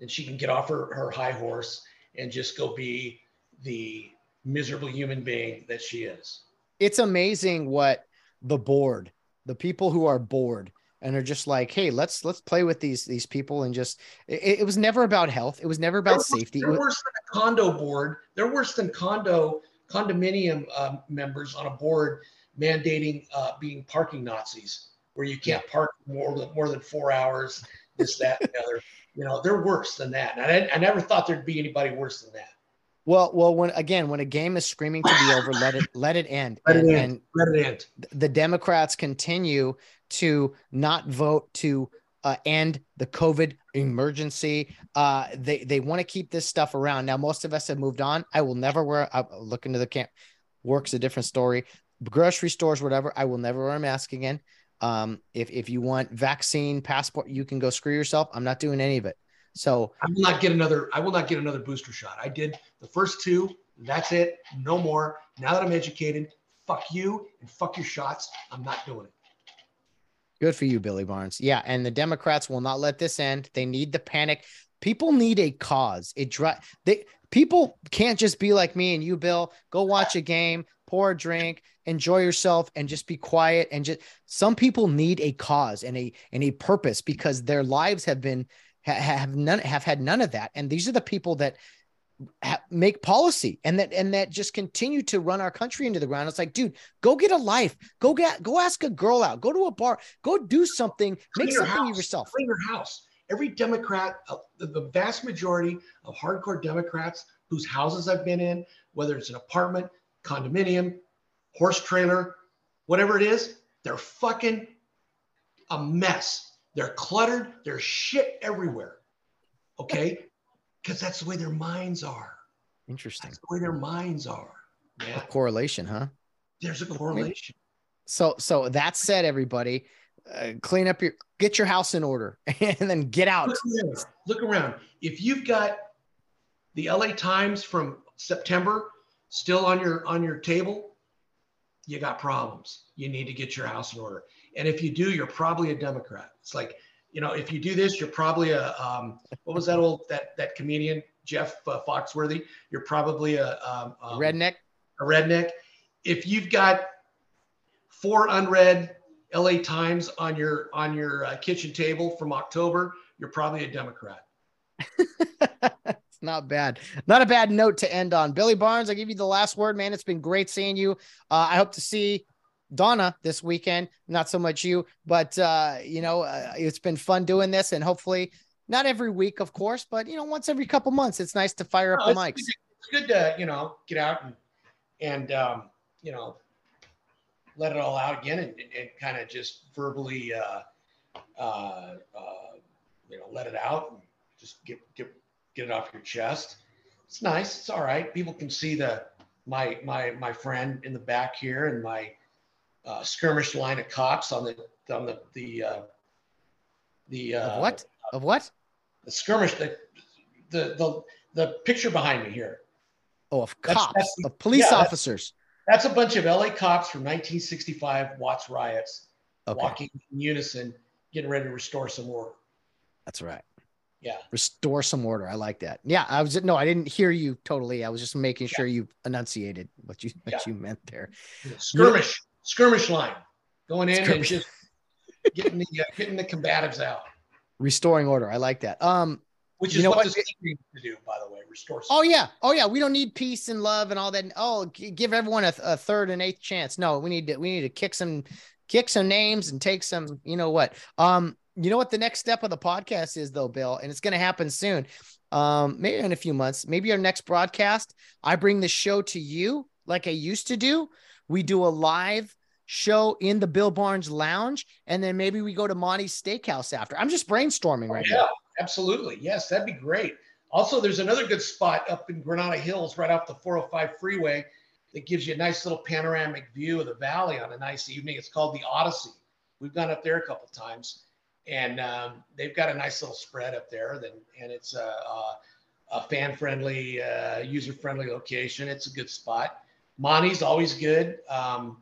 and she can get off her her high horse and just go be the miserable human being that she is. It's amazing what the board, the people who are bored and are just like, hey, let's let's play with these these people and just it, it was never about health. It was never about they're safety. They're worse than a condo board. They're worse than condo condominium uh, members on a board mandating uh, being parking Nazis, where you can't park more than more than four hours. This, that, and the other. You know, they're worse than that. And I, I never thought there'd be anybody worse than that. Well, well, when again, when a game is screaming to be over, let it let it end. Let and, it end. let it end. The Democrats continue to not vote to uh, end the COVID emergency. Uh, they they want to keep this stuff around. Now, most of us have moved on. I will never wear. I look into the camp. Work's a different story. Grocery stores, whatever. I will never wear a mask again. Um, if if you want vaccine passport, you can go screw yourself. I'm not doing any of it. So I will not get another. I will not get another booster shot. I did the first two. That's it. No more. Now that I'm educated, fuck you and fuck your shots. I'm not doing it. Good for you, Billy Barnes. Yeah, and the Democrats will not let this end. They need the panic. People need a cause. It dry. They people can't just be like me and you, Bill. Go watch a game, pour a drink, enjoy yourself, and just be quiet. And just some people need a cause and a and a purpose because their lives have been have none have had none of that. And these are the people that ha- make policy and that and that just continue to run our country into the ground. It's like dude go get a life. Go get go ask a girl out. Go to a bar. Go do something. Clean make something house. of yourself. Clean your house. Every democrat uh, the, the vast majority of hardcore democrats whose houses i've been in whether it's an apartment condominium horse trailer whatever it is they're fucking a mess they're cluttered. There's shit everywhere. Okay. Because that's the way their minds are. Interesting. That's the way their minds are. Yeah. A correlation, huh? There's a correlation. So, so that said, everybody, uh, clean up your, get your house in order, and then get out. Look around. Look around. If you've got the LA Times from September still on your on your table, you got problems. You need to get your house in order. And if you do, you're probably a Democrat. It's like, you know, if you do this, you're probably a um, what was that old that that comedian Jeff uh, Foxworthy? You're probably a, um, um, redneck. A redneck. If you've got four unread LA Times on your on your uh, kitchen table from October, you're probably a Democrat. it's not bad. Not a bad note to end on. Billy Barnes, I give you the last word, man. It's been great seeing you. Uh, I hope to see Donna this weekend. Not so much you, but uh, you know, uh, it's been fun doing this, and hopefully, not every week, of course, but you know, once every couple months, it's nice to fire up No, the mics. it's good to you know get out and and um, you know let it all out again and, and kind of just verbally uh, uh, uh, you know let it out and just get get get it off your chest. It's nice. It's all right. People can see the my my my friend in the back here and my uh, skirmish line of cops on the on the the uh, the uh, Of what? Of what? the skirmish the the the the picture behind me here. Oh, of That's- cops, that's- of police yeah, officers. That's a bunch of LA cops from 1965 Watts riots Okay, walking in unison, getting ready to restore some order. that's right. Yeah. Restore some order. I like that. Yeah, I was no, I didn't hear you totally. I was just making sure you enunciated what you what Yeah. you meant there. Skirmish, skirmish line, going in and just getting the uh, getting the combatives out, Restoring order. I like that. Um, which You is know what, what? this needs to do, by the way. Restore. Oh yeah, oh yeah. We don't need peace and love and all that. Oh, give everyone a, a third and eighth chance. No, we need to we need to kick some kick some names and take some. You know what? Um, you know what the next step of the podcast is though, Bill, and it's going to happen soon. Um, maybe in a few months. Maybe our next broadcast, I bring the show to you like I used to do. We do a live show in the Bill Barnes Lounge, and then maybe we go to Monty's Steakhouse after. I'm just brainstorming right yeah, now. absolutely. Yes, that'd be great. Also, there's another good spot up in Granada Hills, right off the 405 freeway, that gives you a nice little panoramic view of the valley on a nice evening. It's called the Odyssey. We've gone up there a couple times, and um, they've got a nice little spread up there. Then, and it's a, a, a fan-friendly, uh, user-friendly location. It's a good spot. Monty's always good. Um,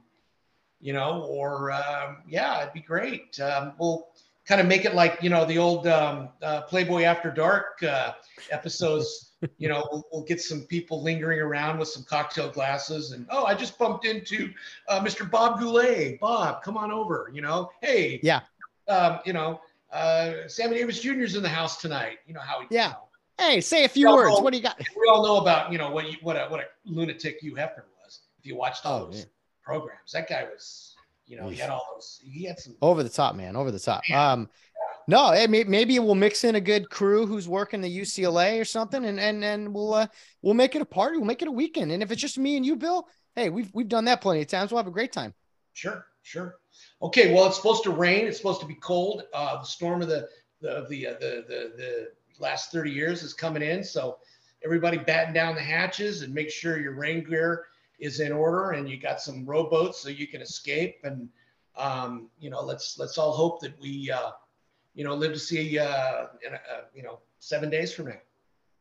you know, or um, yeah, it'd be great. Um, we'll kind of make it like you know the old um, uh, Playboy After Dark uh, episodes. you know, we'll, we'll get some people lingering around with some cocktail glasses, and oh, I just bumped into uh, Mr. Bob Goulet. Bob, come on over. You know, hey, Yeah. um, you know, uh, Sammy Davis Jr.'s in the house tonight. You know how he, you Yeah. know, Hey, say a few words. well- What do you got? we all know about you know what you, what a what a lunatic Hugh Hefner was. If you watched all Oh, those programs, that guy was, you know, he had all those. He had some. Over the top, man. Over the top. Yeah. Um, no, eh, may- maybe we'll mix in a good crew who's working the UCLA or something, and and and we'll uh, we'll make it a party. We'll make it a weekend. And if it's just me and you, Bill, hey, we've we've done that plenty of times. We'll have a great time. Sure, sure. Okay, well, it's supposed to rain. It's supposed to be cold. Uh, the storm of the the of the, uh, the the the last thirty years is coming in. So everybody batten down the hatches and make sure your rain gear is in order and you got some rowboats so you can escape. And um, you know, let's let's all hope that we uh, you know live to see uh, in a, uh, you know seven days from now.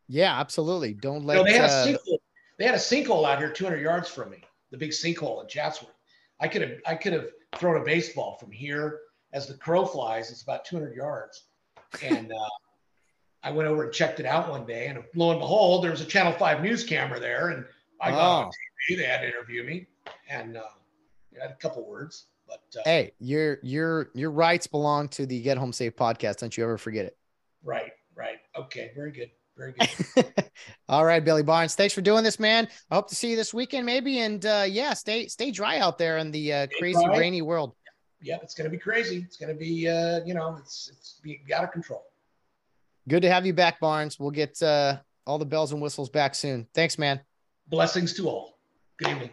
Yeah, absolutely. Don't You let know, they had a uh, sinkhole. They had a sinkhole out here 200 yards from me. The big sinkhole in Chatsworth. I could have I could have thrown a baseball from here as the crow flies. It's about 200 yards, and uh, I went over and checked it out one day, and lo and behold, there was a Channel Five news camera there, and I got Oh. TV. They had to interview me, and uh, I had a couple words, but uh, hey, your your your rights belong to the Get Home Safe podcast. Don't you ever forget it. right, right, okay, very good, very good. All right, Billy Barnes. Thanks for doing this, man. I hope to see you this weekend, maybe. And uh, yeah, stay stay dry out there in the uh, crazy dry. rainy world. yep, it's gonna be crazy. It's gonna be uh, you know, it's it's be out of control. Good to have you back, Barnes. We'll get uh, all the bells and whistles back soon. Thanks, man. Blessings to all. Good evening.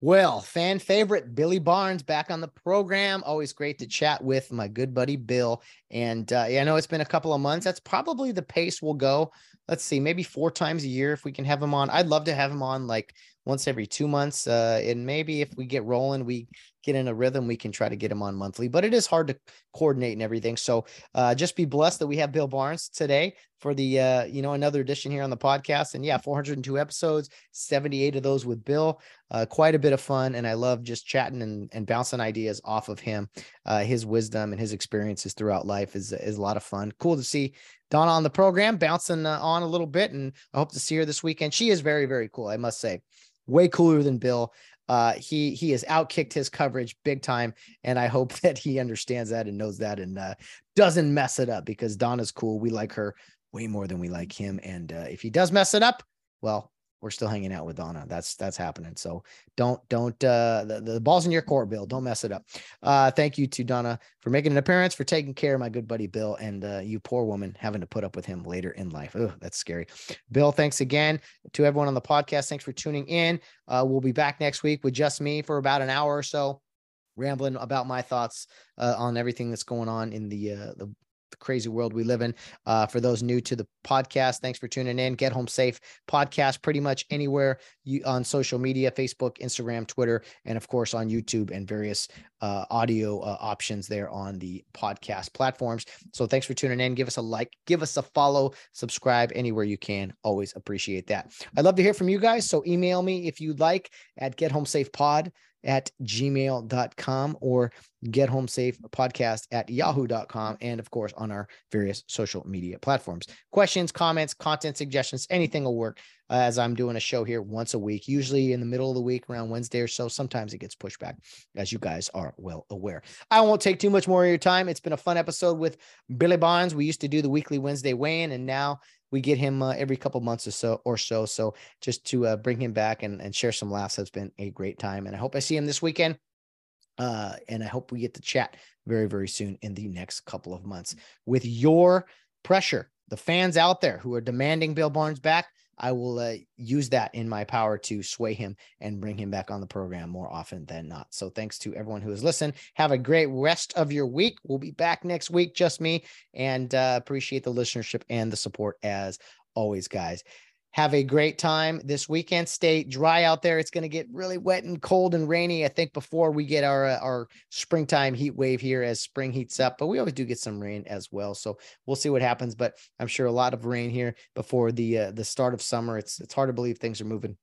Well, fan favorite Billy Barnes back on the program. Always great to chat with my good buddy Bill. And uh, yeah, I know it's been a couple of months. That's probably the pace we'll go. Let's see, maybe four times a year if we can have him on. I'd love to have him on like once every two months. Uh, and maybe if we get rolling, we get in a rhythm, we can try to get him on monthly. But it is hard to coordinate and everything. So uh, just be blessed that we have Bill Barnes today for the uh, you know another edition here on the podcast. And yeah, 402 episodes, 78 of those with Bill uh, quite a bit of fun and i love just chatting and, and bouncing ideas off of him uh, his wisdom and his experiences throughout life is, is a lot of fun cool to see donna on the program bouncing uh, on a little bit and i hope to see her this weekend she is very very cool i must say way cooler than bill. Uh, he he has outkicked his coverage big time and i hope that he understands that and knows that and uh, doesn't mess it up because donna's cool. We like her way more than we like him. And uh, if he does mess it up well we're still hanging out with Donna. That's that's happening. So don't don't uh the, the ball's in your court, Bill. Don't mess it up. Uh thank you to Donna for making an appearance, for taking care of my good buddy Bill, and uh you poor woman having to put up with him later in life. Oh, that's scary. Bill, thanks again to everyone on the podcast. Thanks for tuning in. Uh we'll be back next week with just me for about an hour or so rambling about my thoughts uh, on everything that's going on in the uh, the the crazy world we live in. Uh, for those new to the podcast, thanks for tuning in. Get Home Safe podcast pretty much anywhere you on social media Facebook, Instagram, Twitter, and of course on YouTube and various uh, audio uh, options there on the podcast platforms. So thanks for tuning in. Give us a like, give us a follow, subscribe anywhere you can. Always appreciate that. I'd love to hear from you guys. So email me if you'd like at Get Home Safe Pod at gmail.com or get home safe podcast at yahoo.com and of course on our various social media platforms. Questions comments content suggestions anything will work uh, as i'm doing a show here once a week usually in the middle of the week around wednesday or so. Sometimes it gets pushed back as you guys are well aware. I won't take too much more of your time. It's been a fun episode with billy barnes. We used to do the weekly wednesday weigh-in and now we get him uh, every couple months or so or so so just to uh, bring him back and, and share some laughs has been a great time and i hope i see him this weekend uh, and i hope we get to chat very very soon in the next couple of months. With your pressure the fans out there who are demanding bill barnes back I will uh, use that in my power to sway him and bring him back on the program more often than not. So thanks to everyone who has listened. Have a great rest of your week. We'll be back next week, just me, and uh, appreciate the listenership and the support as always, guys. Have a great time this weekend. Stay dry out there. It's going to get really wet and cold and rainy. I think before we get our uh, our springtime heat wave here as spring heats up, but we always do get some rain as well. So we'll see what happens. But I'm sure a lot of rain here before the uh, the start of summer. It's it's hard to believe things are moving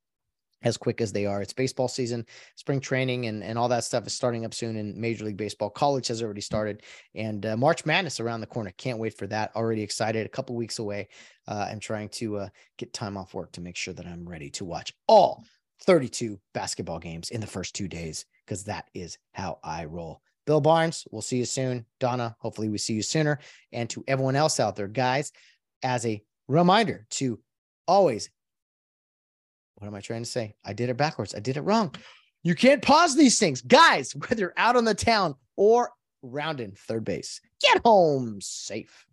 as quick as they are. It's baseball season, spring training, and, and all that stuff is starting up soon in Major League Baseball. College has already started, and uh, March Madness around the corner. Can't wait for that. Already excited. A couple weeks away. Uh, I'm trying to uh, get time off work to make sure that I'm ready to watch all 32 basketball games in the first two days because that is how I roll. Bill Barnes, we'll see you soon. Donna, hopefully we see you sooner. And to everyone else out there, guys, as a reminder to always what am I trying to say? I did it backwards. I did it wrong. You can't pause these things. Guys, whether you're out on the town or rounding third base, get home safe.